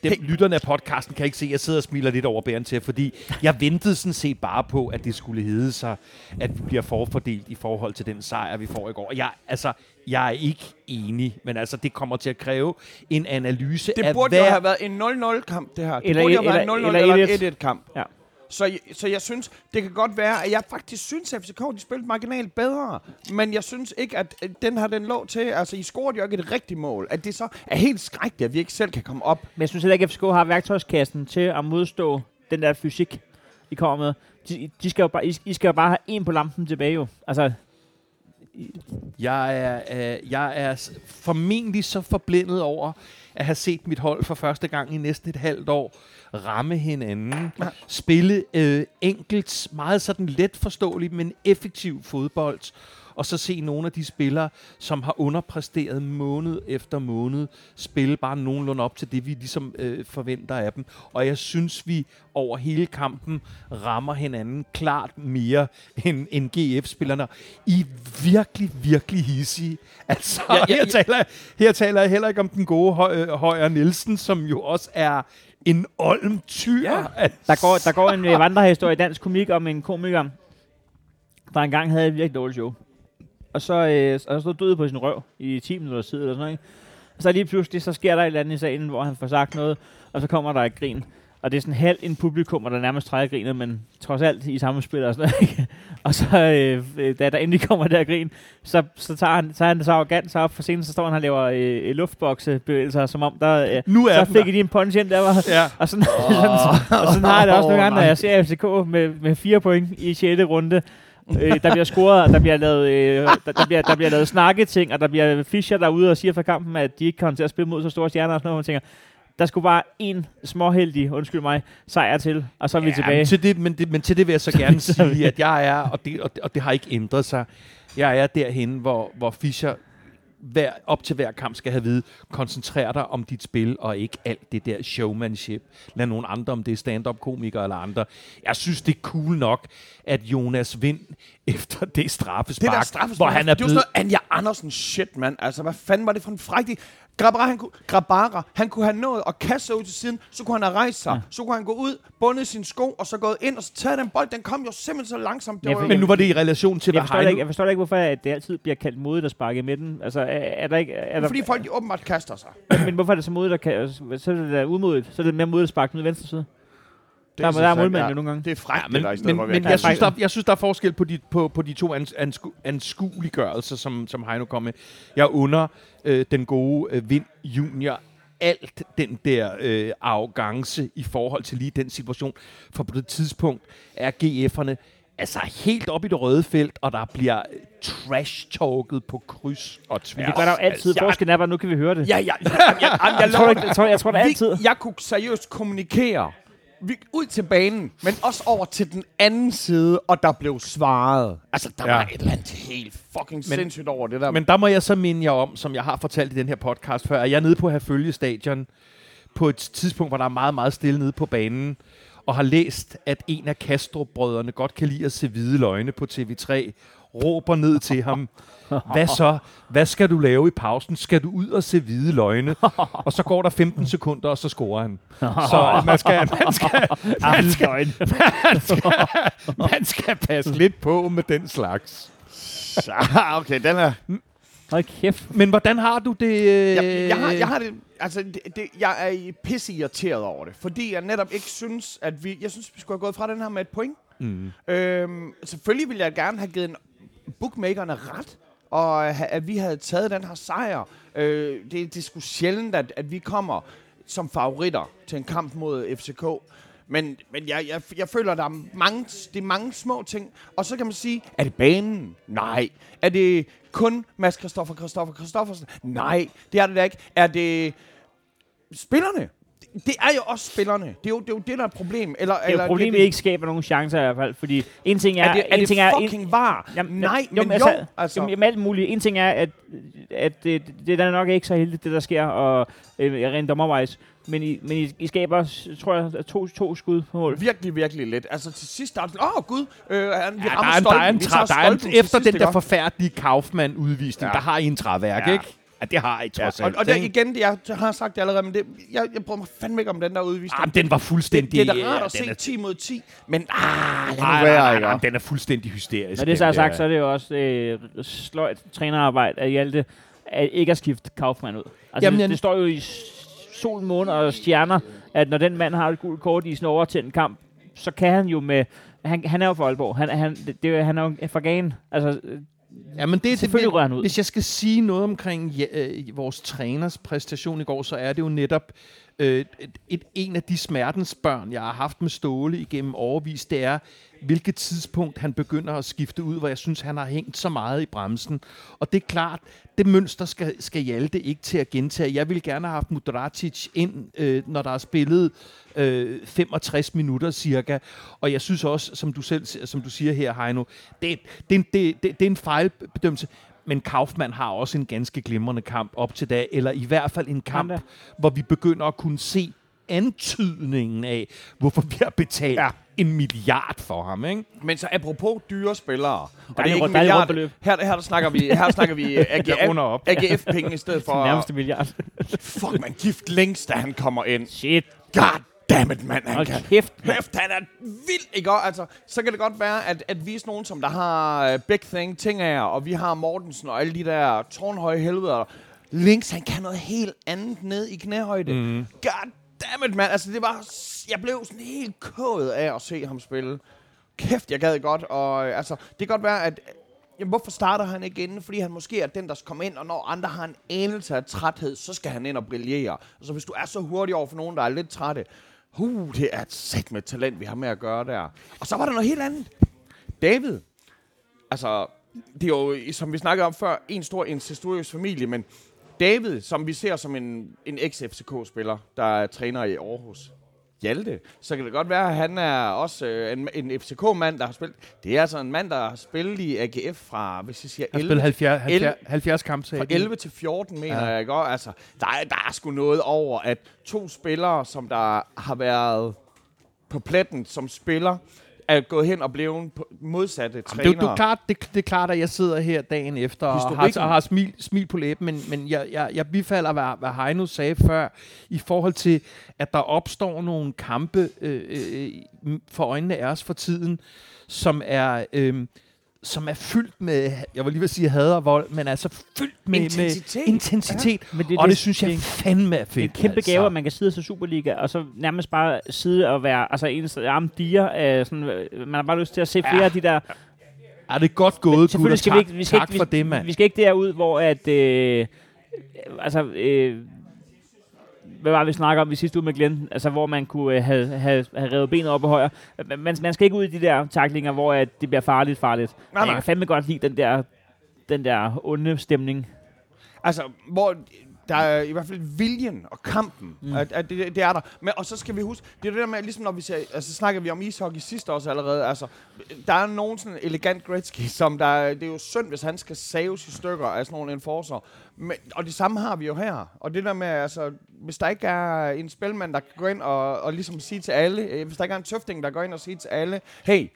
dem, hey. lytterne af podcasten kan ikke se, at jeg sidder og smiler lidt over bæren til, fordi jeg ventede sådan set bare på, at det skulle hedde sig, at vi bliver forfordelt i forhold til den sejr, vi får i går. Og Jeg, altså, jeg er ikke enig, men altså, det kommer til at kræve en analyse Det af burde hver... jo have været en 0-0-kamp, det her. Det Eller burde jo have været en 0-0 eller- eller, eller en 1-1. 1-1-kamp. Ja. Så, jeg- så jeg synes, det kan godt være, at jeg faktisk synes, at FCK de spillede marginalt bedre. Men jeg synes ikke, at at den har den lov til. Altså, I scorede jo ikke et rigtigt mål. At det så er helt skrækkeligt, at vi ikke selv kan komme op. Men jeg synes heller ikke, at FCK har værktøjskassen til at modstå den der fysik, I kommer med. De, de skal jo bare, I, I skal jo bare have en på lampen tilbage jo. Altså, jeg er, øh, jeg er formentlig så forblændet over at have set mit hold for første gang i næsten et halvt år ramme hinanden, Ja. spille øh, enkelt, meget sådan let forståeligt, men effektiv fodbold, og så se nogle af de spillere, som har underpræsteret måned efter måned, spille bare nogenlunde op til det, vi ligesom øh, forventer af dem. Og jeg synes, vi over hele kampen rammer hinanden klart mere end, end GF-spillerne. I virkelig, virkelig hissige. Altså, ja, ja, ja. Her, taler, jeg- her taler jeg heller ikke om den gode Høj, Højer Nielsen, som jo også er en olm tyr. Ja. Altså, der går, der går en øh, vandrehistorie i dansk komik om en komiker, der engang havde et virkelig dårligt show. Og så, øh, og så stod død på sin røv i 10 minutter tid eller sådan noget. ikke? Og så lige pludselig, så sker der et eller andet i salen, hvor han får sagt noget, og så kommer der et grin. Og det er sådan halvt en publikum, der nærmest træder grinet, men trods alt i samme spil og sådan noget. ikke? (laughs) og så, øh, øh, da der endelig kommer der grin, så, så tager han, så er han så arrogant, så op for scenen, så står han og laver øh, luftboksebevægelser, som om der, øh, nu er så fik der. de en punch ind der, var, Ja. (laughs) og sådan, (laughs) sådan, og sådan har jeg det også nogle Åh, gange, når jeg ser FCK med, med fire point i 6. runde. Øh, der bliver scoret, og der bliver lavet, øh, der, der, bliver, der bliver lavet snakketing, og der bliver Fischer derude og siger fra kampen, at de ikke kommer til at spille mod så store stjerner og sådan noget, og man tænker, der skulle bare en småheldig, undskyld mig, sejr til, og så er vi tilbage. Men til, det, men, det, men til det vil jeg så (laughs) gerne er sige, at jeg er, og det, og, det, og det har ikke ændret sig, jeg er derhen, hvor, hvor Fischer hver, op til hver kamp skal have at vide, koncentrer dig om dit spil, og ikke alt det der showmanship. Lad nogen andre, om det er stand-up-komikere eller andre. Jeg synes, det er cool nok, at Jonas Vind (laughs) efter det straffespark, Det der straffespark, hvor han er det var blevet... sådan noget Anja Andersen shit, mand. Altså, hvad fanden var det for en fræktig... Grabara, han kunne, Grabara, han kunne have nået at kaste sig ud til siden, så kunne han have rejst sig, ja. så kunne han gå ud, bundet sin sko, og så gået ind og så taget den bold. Den kom jo simpelthen så langsomt. Det Ja, var jo, Men nu var det i relation til, Jeg hvad forstår, ikke, jeg forstår ikke, hvorfor at det altid bliver kaldt modigt at sparke i midten. Altså, er, er der ikke... Er der, fordi folk de åbenbart kaster sig. men hvorfor er det så modigt at kan, så er det da umodigt? Så er det mere modigt at sparke den ud i venstre side. Det Der, er- der er jeg- målmanden jo nogle gange. Det er frækt, Ja, det men, der i stedet men, for, men jeg, kan- synes, der, jeg synes, der er forskel på de, på, på de to ans, ansku, anskueliggørelser, som, som Heino kom med. Jeg under øh, den gode øh, Vind Junior alt den der øh, arrogance i forhold til lige den situation. For på det tidspunkt er GF'erne altså helt op i det røde felt, og der bliver trash-talket på kryds og tværs. Men det gør der jo altid. Altså, Forskellen er bare, nu kan vi høre det. Ja, ja, ja, ja, ja, jeg, (laughs) Jeg tror, ikke- jeg tror, jeg tror det er altid. Jeg kunne seriøst kommunikere vi, ud til banen, men også over til den anden side, og der blev svaret. Altså, der Ja. var et eller andet helt fucking men, sindssygt over det der. Men der må jeg så minde jer om, som jeg har fortalt i den her podcast før, at jeg er nede på Herfølge Stadion på et tidspunkt, hvor der er meget, meget stille nede på banen, og har læst, at en af Kastrup-brødrene godt kan lide at se hvide løgne på TV3, råber ned til ham, hvad så? Hvad skal du lave i pausen? Skal du ud og se hvide løgne? Og så går der 15 sekunder, og så scorer han. Så man skal, man skal, man skal, man skal, man skal passe lidt på med den slags. Okay, den er... Hold kæft. Men hvordan har du det? øh, Jeg, jeg, har, jeg har det, altså, det, det, jeg er pisse irriteret over det, fordi jeg netop ikke synes, at vi, jeg synes, vi skulle have gået fra den her med et point. Mm. Øhm, selvfølgelig ville jeg gerne have givet en- bookmakerne ret, og øh, at vi havde taget den her sejr. Øh, det, det er sgu sjældent, at, at vi kommer som favoritter til en kamp mod FCK. Men, men jeg, jeg, jeg føler, der er mange, det er mange små ting. Og så kan man sige, er det banen? Nej. Er det kun Mads Christoffer, Christoffer, Christoffersen? Nej, det er det da ikke. Er det spillerne? Det er jo også spillerne. Det er jo det, er jo det der er et problem. Eller, Det er eller problemet, det, ikke skaber nogen chancer i hvert fald, fordi en ting er... er, det, er en det ting er, fucking var? Jamen, Nej, jo, men altså, jo. Altså, Jamen, jamen, alt muligt. En ting er, at, at det, det er nok ikke så heldigt, det der sker, og øh, rent dommervejs. Men I, men I, I skaber, tror jeg, to, to skud på mål. virkelig, virkelig lidt. Altså til sidst, der er åh oh, gud, øh, han, vi Ja, rammer der er en, stolpen. der er en, tra- der er en, efter sidst, den der forfærdelige Kaufmann-udvisning, Ja. der har I en træværk, Ja. ikke? Ja, det har I trods Ja, alt. og, og det, ikke? igen, det, jeg har sagt det allerede, men det, jeg, jeg bryder mig fandme ikke om den der udvisning. Ah, men den var det, fuldstændig... det er da rart at se er- 10 mod 10, men ah, lad nu Nej, være, nej, nej, ikke? nej, den er fuldstændig hysterisk. Når det så er sagt, der. så er det jo også øh, sløjt trænerarbejde af Hjalte, at ikke at skifte Kaufmann ud. Altså, Jamen, Jamen, det, det, står jo i sol, måne og stjerner, at når den mand har et gult kort i sin overtændt kamp, så kan han jo med... Han, han er jo for Aalborg. Han, han, det, det, er han er jo fra Gagen. Altså, Ja, men det er Selvfølgelig det, rører ud. Hvis jeg skal sige noget omkring ja, øh, vores træners præstation i går, så er det jo netop øh, et, et, en af de smertensbørn, jeg har haft med Ståle igennem overvis, det er, hvilket tidspunkt han begynder at skifte ud, hvor jeg synes, han har hængt så meget i bremsen. Og det er klart, det mønster skal, skal Hjalte ikke til at gentage. Jeg ville gerne have haft Mudracic ind, øh, når der er spillet øh, 65 minutter cirka. Og jeg synes også, som du selv som du siger her, Heino, det, det, det, det, det er en fejlbedømmelse. Men Kaufmann har også en ganske glimrende kamp op til dag, eller i hvert fald en kamp, hvor vi begynder at kunne se antydningen af, hvorfor vi har betalt Ja. en milliard for ham. Ikke? Men så apropos dyre spillere, og det er Dejligt ikke en milliard, her, her, der snakker vi, her snakker vi. (laughs) AGF-penge i stedet (laughs) for... nærmeste milliard. (laughs) Fuck, man gift længst, da han kommer ind. Shit. God damn it, mand. Han Hold kan, kæft. Kæft, han er vild, ikke? Og Altså, så kan det godt være, at, at vi er sådan nogen, som der har uh, Big Thing, ting af og vi har Mortensen og alle de der tårnhøje helveder. Links, han kan noget helt andet ned i knæhøjde. Mm. God damn mand. Altså, det var... Jeg blev sådan helt kået af at se ham spille. Kæft, jeg gad godt. Og altså, det kan godt være, at... Jamen, hvorfor starter han ikke inden? Fordi han måske er den, der skal komme ind, og når andre har en anelse af træthed, så skal han ind og brillere. Altså, hvis du er så hurtig over for nogen, der er lidt trætte, huh, det er et sæt med talent, vi har med at gøre der. Og så var der noget helt andet. David. Altså, det er jo, som vi snakkede om før, en stor incestuøs familie, men David, som vi ser som en, en ex-FCK-spiller, der er træner i Aarhus. Hjalte, så kan det godt være, at han er også øh, en, en FCK-mand, der har spillet. Det er altså en mand, der har spillet i AGF fra, hvis jeg siger, Han 11, spillede 70, 70, 11 70 kampe. sagde fra de. 11 til 14, mener Ja. ja. jeg ikke? Og Altså, der, er, der er sgu noget over, at to spillere, som der har været på pletten som spiller, er gået hen og blevet modsatte Jamen, trænere. det, det, er klart, det, det er klart, at jeg sidder her dagen efter og har, og har smil, smil på læben, men, men jeg, jeg, jeg bifalder, hvad, hvad Heino sagde før, i forhold til, at der opstår nogle kampe øh, øh, for øjnene af os for tiden, som er... Øh, som er fyldt med, jeg vil lige vil sige had og vold, men altså fyldt med Intensitet. Med intensitet. Men Det, og det, synes jeg fandme er fedt. Det er en kæmpe altså. gave, at man kan sidde til Superliga, og så nærmest bare sidde og være, altså eneste arme diger, af sådan, øh, man har bare lyst til at se flere Ja. af de der, Er det godt gået, gutter? skal vi ikke, vi skal tak ikke, for vi, det, mand. vi skal ikke derud, hvor at, øh, altså, øh, hvad var det, vi snakker om i sidste uge med Glenn, altså hvor man kunne øh, have, have, have revet benet op og højre. Man, man skal ikke ud i de der taklinger, hvor at det bliver farligt, farligt. Nej, Men jeg nej. kan fandme godt lide den der, den der onde stemning. Altså, hvor der er i hvert fald viljen og kampen, mm. at, at det, det, er der. Men, og så skal vi huske, det er det der med, ligesom når vi ser, altså snakker vi om ishockey sidste år allerede, altså, der er nogen sådan elegant Gretzky, som der, det er jo synd, hvis han skal saves i stykker af sådan nogle enforcer. Men, og det samme har vi jo her. Og det der med, altså, hvis der ikke er en spilmand, der kan gå ind og, og ligesom sige til alle, øh, hvis der ikke er en tøfting, der går ind og siger til alle, hey,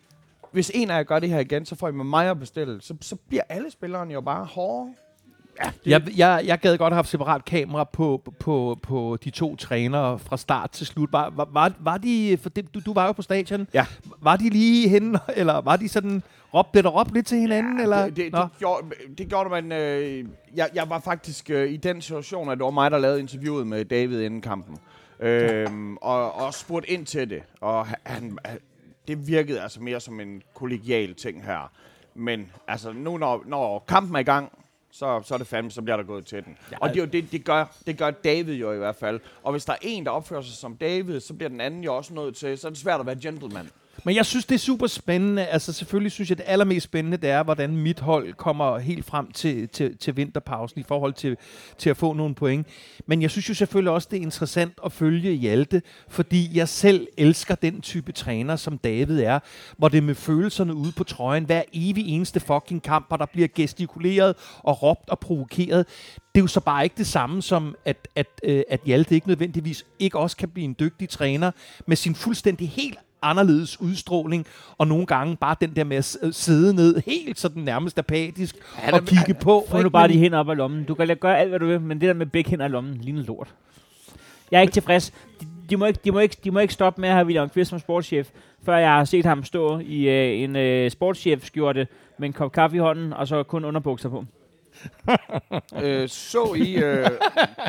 hvis en af jer gør det her igen, så får I med mig at bestille. Så, så bliver alle spillerne jo bare hårde. Ja, jeg, jeg, jeg gad godt have haft separat kamera på, på, på de to trænere fra start til slut. Var, var, var, var de, for det, du, du var jo på stadion, Ja. var de lige henne, eller var de sådan, råbte det der råbte lidt til hinanden? Ja, eller? det, det, Nå. det, gjorde, det gjorde man... Øh, jeg, jeg var faktisk øh, i den situation, at det var mig, der lavede interviewet med David inden kampen. Øhm, og, og spurgte ind til det. Og han, det virkede altså mere som en kollegial ting her. Men altså nu, når, når kampen er i gang, så, så er det fandme, så bliver der gået til den. Ja, og det, er jo det, det, gør, det gør David jo i hvert fald. Og hvis der er en, der opfører sig som David, så bliver den anden jo også nødt til, så er det svært at være gentleman. Men jeg synes, det er super spændende. Altså selvfølgelig synes jeg, det allermest spændende, det er, hvordan mit hold kommer helt frem til, til, til vinterpausen i forhold til, til at få nogle point. Men jeg synes jo selvfølgelig også, det er interessant at følge Hjalte, fordi jeg selv elsker den type træner, som David er, hvor det er med følelserne ude på trøjen, hver evig eneste fucking kamp, hvor der bliver gestikuleret og råbt og provokeret. Det er jo så bare ikke det samme som, at, at, øh, at Hjalte ikke nødvendigvis ikke også kan blive en dygtig træner med sin fuldstændig helt anderledes udstråling, og nogle gange bare den der med at sidde ned helt sådan nærmest apatisk Han og er- kigge på. Få nu bare de hænder op af lommen. Du kan gøre alt, hvad du vil, men det der med begge hænder i lommen ligner lort. Jeg er ikke tilfreds. De, de, må ikke, de, må ikke, de må ikke stoppe med at have William Kvist som sportschef, før jeg har set ham stå i øh, en øh, sportschef-skjorte med en kop kaffe i hånden, og så kun underbukser på. (laughs) øh, så I... Øh, Jeg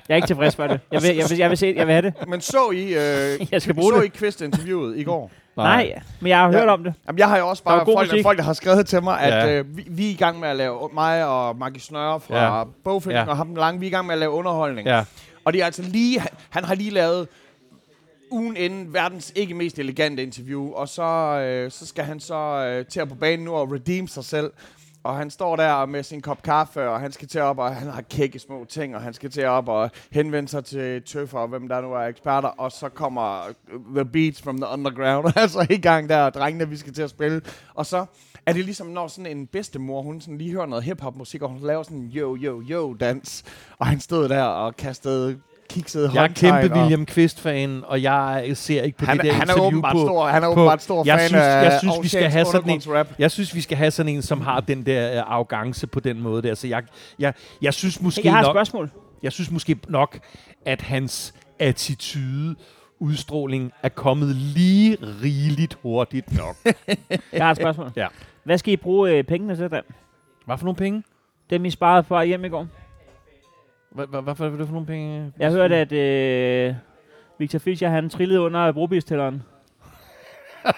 er ikke tilfreds for det. Jeg vil, jeg vil, jeg vil, se, jeg vil have det. men så I... Øh, (laughs) Jeg skal bruge så det. I Kvist-interviewet i går? Nej, men jeg har hørt Ja. om det. Jamen, jeg har jo også bare folk, musik. folk, der har skrevet til mig, at Ja. øh, vi, vi er i gang med at lave, mig og Maggie Snøre fra Ja. Bogfilm Ja. og ham den lange, vi er i gang med at lave underholdning. Ja. Og det er altså lige, han, han har lige lavet ugen inden verdens ikke mest elegante interview, og så, øh, så skal han så øh, til at på banen nu og redeem sig selv. Og han står der med sin kop kaffe, og han skal til op, og han har kække små ting, og han skal til op og henvende sig til tøffer, og hvem der nu er eksperter, og så kommer The Beats from the Underground, (laughs) altså i gang der, og drengene, vi skal til at spille. Og så er det ligesom, når sådan en bedstemor, hun sådan lige hører noget hiphop-musik, og hun laver sådan en yo-yo-yo-dans, og han stod der og kastede kiksede Jeg er kæmpe og- William Kvist-fan, og jeg ser ikke på han, det der han er interview åbenbart på... stor, han er åbenbart stor jeg fan synes- af jeg synes, vi skal have sådan en- undergrundsrap. Jeg synes, vi skal have sådan en, som har den der øh, arrogance på den måde der. Så jeg, jeg, jeg synes måske Jeg har et nok, spørgsmål. jeg synes måske nok, at hans attitude, udstråling er kommet lige rigeligt hurtigt nok. (laughs) Jeg har et spørgsmål. Ja. Hvad skal I bruge øh, pengene til, Dan? Hvad for nogle penge? Dem, I sparede på vej hjem i går. Hvad, er det for nogle penge? Jeg hørte, at øh, Victor Fischer, han trillede under brobistælleren. (laughs)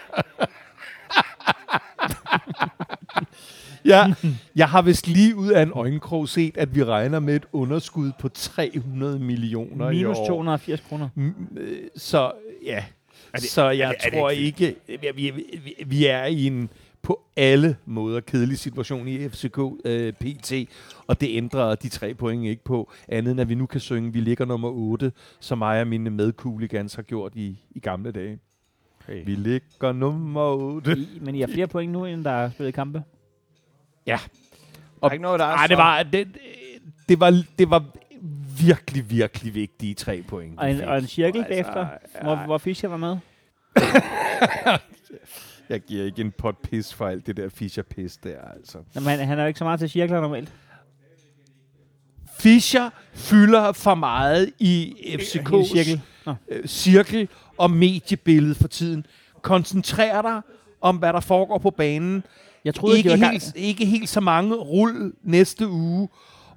Ja, jeg har vist lige ud af en øjenkrog set, at vi regner med et underskud på 300 millioner i Minus år. 280 kroner. Øh, Så ja, det- så jeg er det- er det tror ikke ikke, vi, vi, vi er i en på alle måder kedelig situation i FCK øh, PT, og det ændrer de tre point ikke på, andet end at vi nu kan synge, vi ligger nummer 8, som mig og mine medcooligans har gjort i, i gamle dage. Hey. Vi ligger nummer 8. I, men I har flere point nu, end der er spillet kampe. Der er ikke noget, der er Nej, det var, det, det, var, det var virkelig, virkelig vigtige tre point. Og en, og en cirkel Altså, bagefter, hvor, hvor Fischer var med. (laughs) Jeg giver ikke en pot pis for alt det der Fischer-pis der, altså. Jamen, han, er jo ikke så meget til cirkler normalt. Fischer fylder for meget i FCK's cirkel. Øh, cirkel og mediebillede for tiden. Koncentrer dig om, hvad der foregår på banen. Jeg troede, ikke, de helt, ikke helt så mange rull næste uge,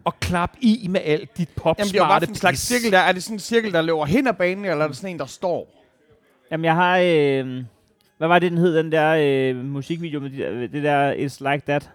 og klap i med alt dit Jamen, det er jo popsmarte bare en slags cirkel der. Er det sådan en cirkel, der løber hen ad banen, eller er det sådan en, der står? Jamen, jeg har... Øh, hvad var det, den hed, den der øh, musikvideo med der, det der It's Like That?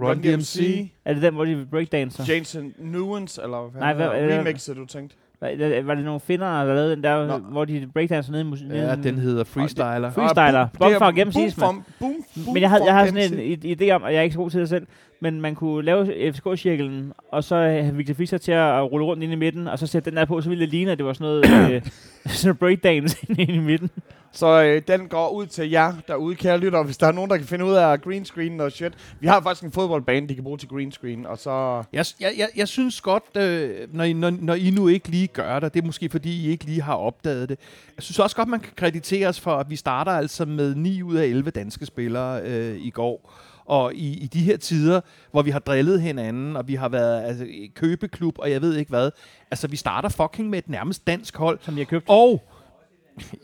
Run DMC. Er det den, hvor de breakdancer? Jason Nuance, eller hvad Nej, hvad- hvad- remixet, du tænkte? Var, var det nogle finder, der lavede den der, Nå. hvor de breakdancer nede i musik? Ja, den hedder Freestyler. Freestyler. Er for gennem boom from- boom, boom Men jeg havde, jeg havde sådan en id- idé om, og jeg er ikke så god til det selv, Men man kunne lave FCK-cirklen, og så have Victor Fischer til at rulle rundt ind i midten, og så sætte den der på, så ville det ligne, at det var sådan noget, (coughs) øh, sådan breakdance (laughs) inde i midten. Så øh, den går ud til jer derude, kære lytter. Hvis der er nogen, der kan finde ud af green screen og shit. Vi har faktisk en fodboldbane, de kan bruge til green screen, og så... Jeg, jeg, jeg, jeg synes godt, øh, når, I, når, når I nu ikke lige gør det, det er måske fordi, I ikke lige har opdaget det. Jeg synes også godt, man kan kreditere os for, at vi starter altså med 9 ud af 11 danske spillere øh, i går. Og i, i de her tider, hvor vi har drillet hinanden, og vi har været altså, i købeklub, og jeg ved ikke hvad. Altså, vi starter fucking med et nærmest dansk hold. Som jeg købt. Og,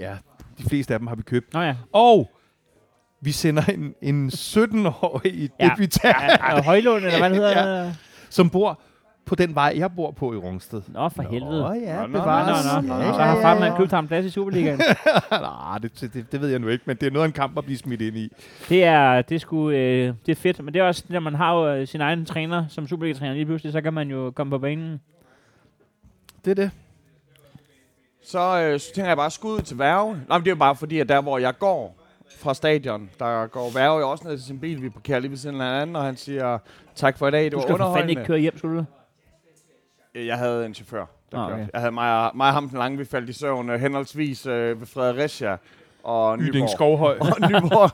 ja, de fleste af dem har vi købt. Nå ja. Og vi sender en, en 17-årig Ja. debutant, ja. Højlund, eller hvad (laughs) hedder. Ja. som bor på den vej, jeg bor på i Rungsted. Nå, for helvede. Åh ja, Nå, nå, Nå, bevares. nå, nå. Ja, Så har farmand købt ham plads i Superligaen. (laughs) Nej, det, det, det, ved jeg nu ikke, men det er noget af en kamp at blive smidt ind i. Det er, det er sgu, øh, det er fedt, men det er også, når man har jo øh, sin egen træner som Superliga-træner lige pludselig, så kan man jo komme på banen. Det er det. Så, øh, så tænker jeg bare skud ud til Værge. Nå, men det er jo bare fordi, at der hvor jeg går fra stadion, der går Værge jo også ned til sin bil. Vi parkerer lige ved siden af hinanden, og han siger, tak for i dag, det Du var skal for fanden ikke underholdende. køre hjem, skulle du? Jeg havde en chauffør, der Nå, kørte. okay. Jeg havde mig, og- mig og ham den lange, vi faldt i søvn øh, henholdsvis øh, ved Fredericia og Yding Nyborg. Skovhøj. Og Nyborg.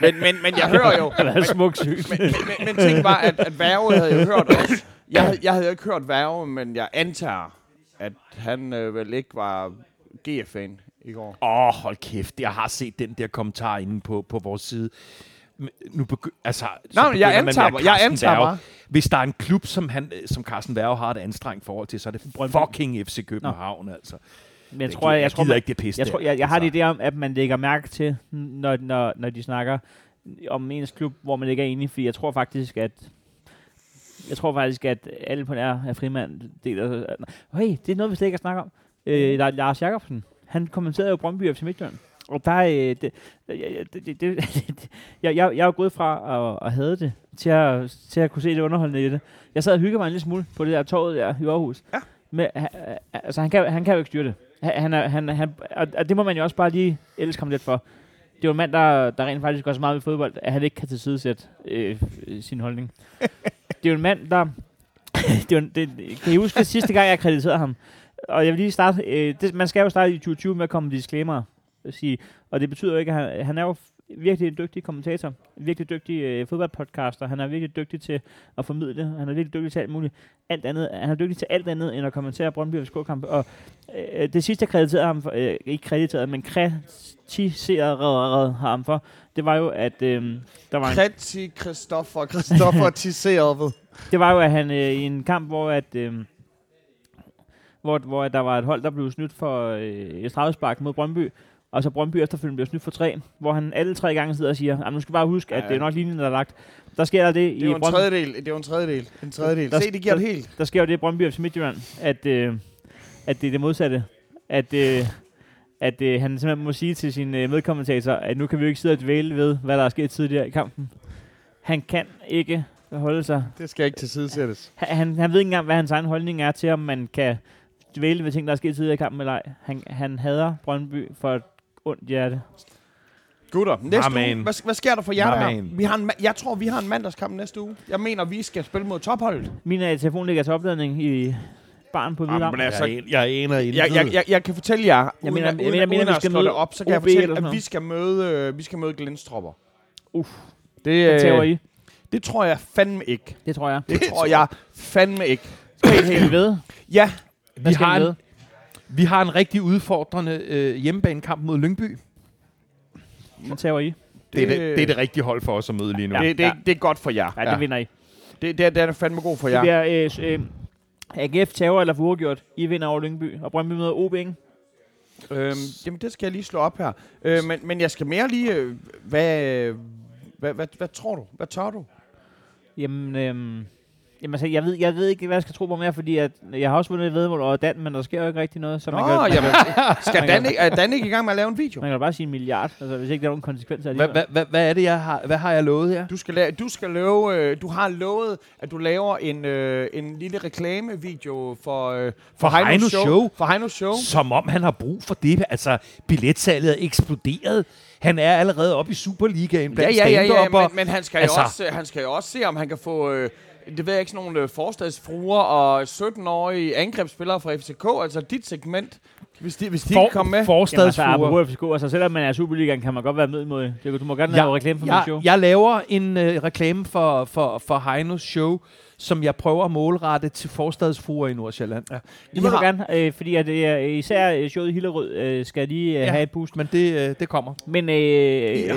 (laughs) men, men, men jeg hører jo, (laughs) Det er smuk sygt. men, men, men ting var, at, at Værge havde jo hørt også. Jeg, havde- jeg havde jo ikke hørt Værge, men jeg antager, at han øh, vel ikke var GF-fan i går. Åh, oh, hold kæft. Jeg har set den der kommentar inde på, på vores side. Nu begy- altså, så Nå, men jeg man antager, at jeg antager Werge- bare. Hvis der er en klub, som, han, som Carsten Værge har et anstrengt forhold til, så er det fucking FC København, altså. Men jeg Det tror, jeg, gider- jeg, tror, man, ikke det pisse jeg, tror, jeg, jeg har altså. det der om, at man lægger mærke til, når, når, når de snakker om ens klub, hvor man ikke er enig, fordi jeg tror faktisk, at jeg tror faktisk, at alle på nær er frimand deler... Hey, det er noget, vi slet ikke har snakket om. Øh, der er Lars Jakobsen. Han kommenterede jo Brøndby FC Midtjylland. Og der er... Øh, det, det, det, det, (laughs) jeg, jeg, jeg er jo gået fra at, at have det, til at, til at kunne se det underholdende i det. Jeg sad og hyggede mig en lille smule på det der torvet der i Aarhus. Ja. Men, ha- ha- altså, han kan, han kan jo ikke styre det. Han, han, er, han, han, og, det må man jo også bare lige elske ham lidt for. Det er jo en mand, der, der rent faktisk går så meget ved fodbold, at han ikke kan tilsidesætte øh, øh, sin holdning. (laughs) det er jo en mand, der... (laughs) det er jo, det, kan I huske sidste gang, jeg krediterede ham? Og jeg vil lige starte... Øh, det, man skal jo starte i 2020 med at komme med disclaimer. Sige, og det betyder jo ikke, at han, han er jo virkelig en dygtig kommentator. En virkelig dygtig øh, fodboldpodcaster. Han er virkelig dygtig til at formidle. Han er virkelig dygtig til alt muligt. Alt andet, han er dygtig til alt andet, end at kommentere Brøndby FCK-kampe. Og øh, det sidste, jeg krediterede ham for, øh, ikke krediteret, men kritiseret ham for, det var jo, at øh, der var en Kreti Christoffer, Christoffer (laughs) det var jo, at han øh, i en kamp, hvor at, øh, hvor, hvor der var et hold, der blev snydt for øh, et straffespark mod Brøndby, og så Brøndby efterfølgende blev snydt for tre, hvor han alle tre gange sidder og siger, "Jamen, nu skal bare huske, at Ja. det er nok linjen, der er lagt. Der sker der det Det i er Brøndby, tredjedel. Det er jo en tredjedel. En tredjedel. Der- Se, det giver der- det helt. der sker jo det i Brøndby FC Midtjylland, at, øh, at det er det modsatte. At, øh, at øh, han simpelthen må sige til sin øh, medkommentator, at nu kan vi jo ikke sidde og dvæle ved, hvad der er sket tidligere i kampen. Han kan ikke holde sig Det skal ikke til side sættes. Han, han, han ved ikke engang, hvad hans egen holdning er til, om man kan dvæle ved ting, der er sket tidligere i kampen eller ej. Han, han hader Brøndby for ondt hjerte. Gutter, næste uge, hvad, hvad sker der for jer der? Vi har en, jeg tror, vi har en mandagskamp næste uge. Jeg mener, vi skal spille mod topholdet. Min uh, telefon ligger til opladning i barn på Hvidam. Jamen, altså, jeg, jeg aner intet. Jeg, jeg, jeg, jeg kan fortælle jer, uden, mener- at- jeg uden, mener- at- uden vi at skal slå det møde op, så kan jeg fortælle, at vi skal møde, øh, vi skal møde Glenstropper. Uff. Det, øh, I. det tror jeg fandme ikke. Det tror jeg. Det tror jeg fandme ikke. Skal vi helt. ved? Ja, Hvad vi, skal har vi en, ved? Vi har en rigtig udfordrende øh, hjemmebanekamp mod Lyngby. Den tager I. Det, er det, det er det rigtige hold for os at møde lige nu. Ja. det, det, det er godt for jer. Ja, det Ja. vinder I. Det, det, det er fandme god for Det jer. bliver øh, s- øh, AGF tager eller får gjort. I vinder over Lyngby. Og Brøndby møder OB, ikke? Øhm, jamen, det skal jeg lige slå op her. Øh, men, men jeg skal mere lige... Øh, hvad, hvad, hvad, hvad tror du? Hvad tør du? Jamen, øhm, Jamen, altså, jeg, ved, jeg ved ikke, hvad jeg skal tro på mere, fordi at jeg har også vundet et vedmål over Dan, men der sker jo ikke rigtig noget. Så man, Nå, kan, man, jamen, kan, (laughs) skal Man Dan kan- ikke, er Dan ikke i gang med at lave en video? man kan bare sige en milliard, altså, hvis ikke der er nogen konsekvenser Hvad, alligevel. hvad, hvad, hvad er det, jeg har, hvad har jeg lovet her? Du skal, lave, du skal lave, øh, du har lovet, at du laver en, øh, en lille reklamevideo for, øh, for, For Heinos show. For Heinos show. Som om han har brug for det. Altså, billetsalget er eksploderet. Han er allerede oppe i Superligaen Ja, blandt ja, ja, ja stand-upper. men, men han, skal Altså- jo også, han skal jo også se, om han kan få... Øh, det ved jeg ikke, sådan nogle øh, forstadsfruer og 17-årige angrebsspillere fra FCK, altså dit segment, hvis de, hvis de ikke kommer med. Jamen, altså, Forstadsfruer. FCK, altså selvom man er i Superligaen, kan man godt være med mod det. Du må gerne lave reklame for jeg, mit show. jeg laver en øh, reklame for, for, for Heinos show, som jeg prøver at målrette til forstadsfruer i Nordsjælland. Ja. Det må du gerne, øh, fordi at, øh, især øh, showet i Hillerød øh, skal lige øh, Ja. have et boost. Men det, øh, det kommer. Men øh, øh,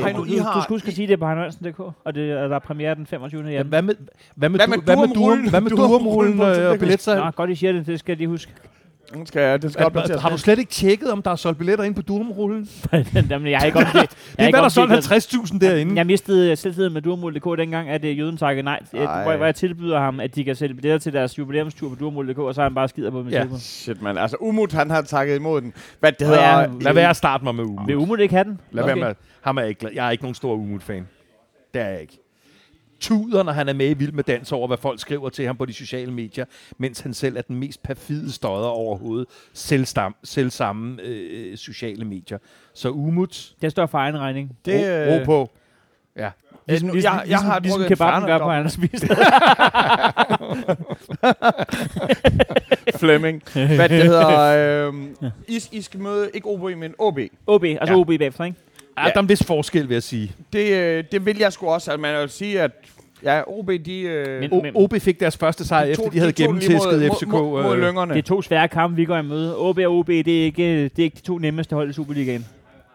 Heino, du, I du, har- du skal huske at sige det på heinolsen.dk, og det, og der er premiere den 25. Ja, januar. hvad med, hvad med, Hvad med du, hvad med? Durum- hvad med (laughs) øh, (laughs) TikTok? billetsalg? Nå, godt I siger det, det skal jeg lige huske. Den skal, den skal opdateres. Har du slet ikke tjekket, om der er solgt billetter ind på Durumrullen? (laughs) Jamen, jeg har ikke opdaget. (laughs) Det er, hvad der er solgt 50.000 derinde. Jeg mistede selvtiden med Durmol.dk dengang, at øh, jøden takkede nej. Ej. Ej. Hvor, hvor jeg tilbyder ham, at de kan sælge billetter til deres jubilæumstur på Durmol.dk, og så er han bare skider på mit Ja. tilbud. Shit, man. Altså, Umut, han har takket imod den. Hvad det hedder... ja, Lad være at starte mig med Umut. Vil Umut ikke have den? Lad være med. Ham er jeg, ikke, glad- jeg er ikke nogen stor Umut-fan. Det er jeg ikke. Tuder, når han er med i Vild med Dans over, hvad folk skriver til ham på de sociale medier, mens han selv er den mest perfide støder overhovedet, selv, stam, selv samme øh, sociale medier. Så Umut, Det står for egen regning. Det, ro, ro øh, på. Ja. Ligesom, ligesom, jeg- jeg ligesom, har ligesom drukket kebaben gør på hans spist. (laughs) (laughs) Flemming. Hvad det hedder... Øh, I, I skal møde ikke OB, men OB. OB, altså Ja. ja. OB bagefter, ikke? Ja. Der er en vis forskel, vil jeg sige. Det, øh, det vil jeg sgu også. Altså, man vil sige, at ja, OB, de... Øh, Men- O- OB fik deres første sejr, de efter tog- de havde mod- gennemtæsket FCK. Mod, mod, mod øh, lyngerne. Det er to svære kampe, vi går i møde. OB og OB, det er ikke, det er ikke de to nemmeste hold i Superligaen.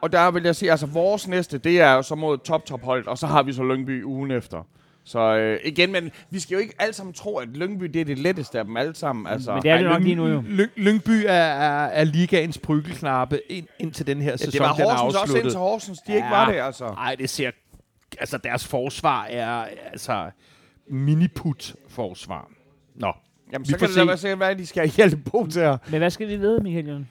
Og der vil jeg sige, altså vores næste, det er jo så mod top-top-hold, og så har vi så Lyngby ugen efter. Så øh, igen, men vi skal jo ikke alle sammen tro, at Lyngby det er det letteste af dem alle sammen. Altså, Men det er det Ej, nok Lyng- lige nu jo. Lyng- Lyngby er, er, er ligaens bryggelknappe ind, indtil den her ja, sæson det var den er Horsens også afsluttet. indtil Horsens, de ikke Ja. var det, altså. Nej, det ser... Altså, deres forsvar er altså miniput-forsvar. Nå. Jamen, Vi så kan det da se. være sikkert, hvad de skal hjælpe på til her. Men hvad skal vi vide, Michael Jørgen?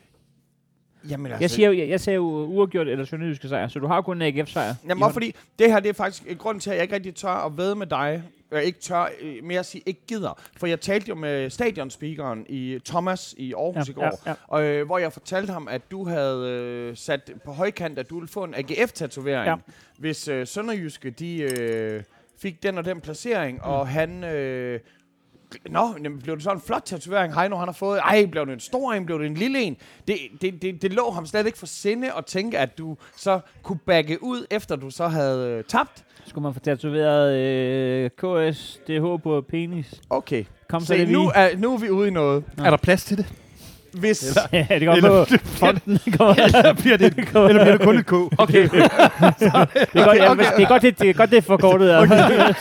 Jamen, altså, Jeg siger jo, jeg, jeg siger jo uafgjort eller sønderjyske sejr, så du har kun en AGF-sejr. Jamen, også fordi det her, det er faktisk en grund til, at jeg ikke rigtig tør at ved med dig. Jeg ikke tør, øh, mere at sige, ikke gider. For jeg talte jo med stadionspeakeren i Thomas i Aarhus i går. ja, ja. Og, øh, hvor jeg fortalte ham, at du havde øh, sat på højkant, at du ville få en AGF-tatovering, Ja. ja. hvis øh, Sønderjyske de, øh, fik den og den placering, mm. og han... Øh, Nå, jamen, blev det så en flot tatovering, Heino han har fået? Ej, blev det en stor en? Blev det en lille en? Det, det, det, det lå ham slet ikke for sinde at tænke, at du så kunne bagge ud, efter du så havde øh, tabt. Skulle man få tatoveret øh, KSDH på penis? Okay. Kom så Se, det nu er, nu er vi ude i noget. Er der plads til det? Hvis... Ja, det kommer Eller- på fonden. Det kommer, eller, bliver det, eller bliver det kun et K? (laughs) Okay. (laughs) det, er godt, ja, okay. det er godt, det, det er godt, det er forkortet. Okay. (laughs)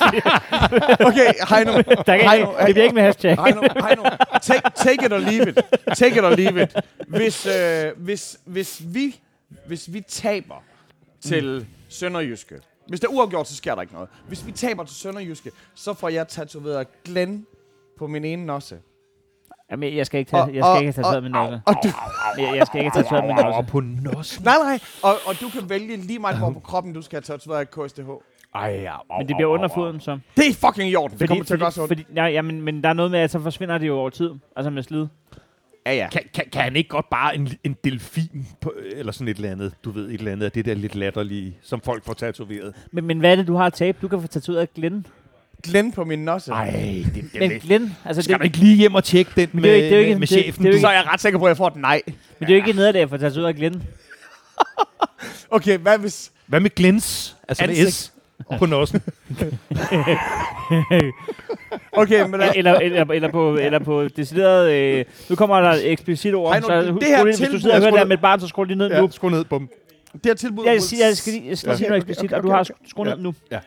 Okay, Heino. Der kan, Heino, det bliver ikke med hashtag. Heino, Heino, take, take it or leave it. Take it or leave it. Hvis, øh, hvis, hvis, vi, hvis vi taber til Sønderjyske, hvis det er uafgjort, så sker der ikke noget. Hvis vi taber til Sønderjyske, så får jeg tatoveret Glenn på min ene nosse. Jamen, jeg skal ikke tage, jeg skal ikke have tatoveret min nosse. Og du, Jeg, jeg skal ikke tatoveret min Og nosse. på nossen. nej, nej. Og, og du kan vælge lige meget, hvor på kroppen du skal have tatoveret KSTH. Ej, ja. Men det bliver under foden, så. Det er fucking i orden. Det kommer til at fordi, gøre så ondt. fordi, ja, ja, men, men der er noget med, at så forsvinder det jo over tid. Altså med slid. Ja, ja. Kan, kan, kan han ikke godt bare en, en delfin, på, eller sådan et eller andet, du ved, et eller andet af det der lidt latterlige, som folk får tatoveret? Men, men hvad er det, du har at tabe? Du kan få tatoveret Glenn. Glenn på min nosse. Nej, det, det, Men det, Glenn, altså skal det, du ikke lige hjem og tjekke den med, det er ikke- det er ikke- med, med det- chefen? det er jo du? Så er jeg ret sikker på, at jeg får et nej. men det er jo ikke nederlag for at tatovere Glenn. (laughs) Okay, hvad hvis... Hvad med glens? Altså med Ansigt. S på nossen. (laughs) Okay, men... eller, eller, eller, på, eller på decideret... Øh, nu kommer der et eksplicit ord. Hej nu, så det her lige- hvis tilbud du sidder og er hører det da- med et barn, så skru lige ned Ja, nu. skru ned, bum. Det her tilbud... Jeg, siger, jeg skal lige, jeg skal lige sige noget Okay, eksplicit, okay, og du okay, har okay. skru ned nu. Ja.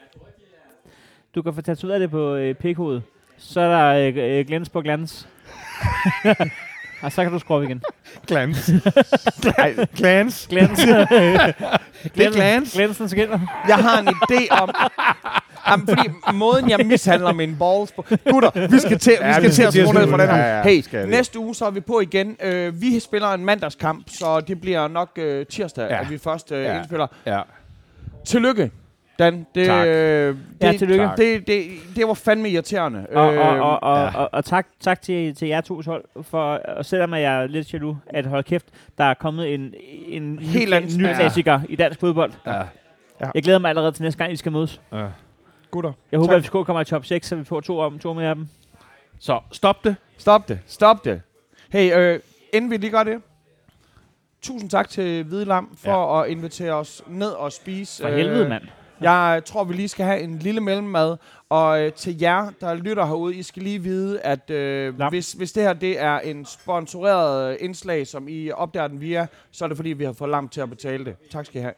Du kan få tatoveret det på øh, pikhovedet. Så er der øh, øh, glans på glans. (laughs) og så kan du skrue op igen. Glans. (laughs) glans. Glans. (laughs) Det er glans. Glansen skinner. Jeg har en idé om... Jamen, fordi måden, jeg mishandler mine balls på... Gutter, vi skal til, vi skal til at skal skrue ned til for den her. ja, ja, Hey, skal næste uge, så er vi på igen. Øh, vi spiller en mandagskamp, så det bliver nok øh, tirsdag, Ja. at vi først øh, Ja. indspiller. Ja. Tillykke, Dan. Det, Tak. øh, Ja, det, tillykke. Det, det, det var fandme irriterende. Og, og, Øh, og, og, ja. og, og tak, tak til, til jer to hold, for, og selvom jeg er lidt jaloux, at hold kæft, der er kommet en, en Helt ny, ny klassiker i dansk fodbold. Ja. Jeg glæder mig allerede til næste gang, I skal mødes. Ja. Gutter. Jeg håber, Tak. at FCK kommer i top 6, så vi får to, om, to med af dem. Så stop det. Stop det. Stop det. Hey, øh, inden vi lige gør det. Tusind tak til Hvide Lam for ja. at invitere os ned og spise. For helvede, mand. Jeg tror, vi lige skal have en lille mellemmad. Og øh, til jer, der lytter herude, I skal lige vide, at øh, Lam. hvis, hvis det her det er en sponsoreret øh, indslag, som I opdager den via, så er det fordi, vi har fået Lam til at betale det. Tak skal I have.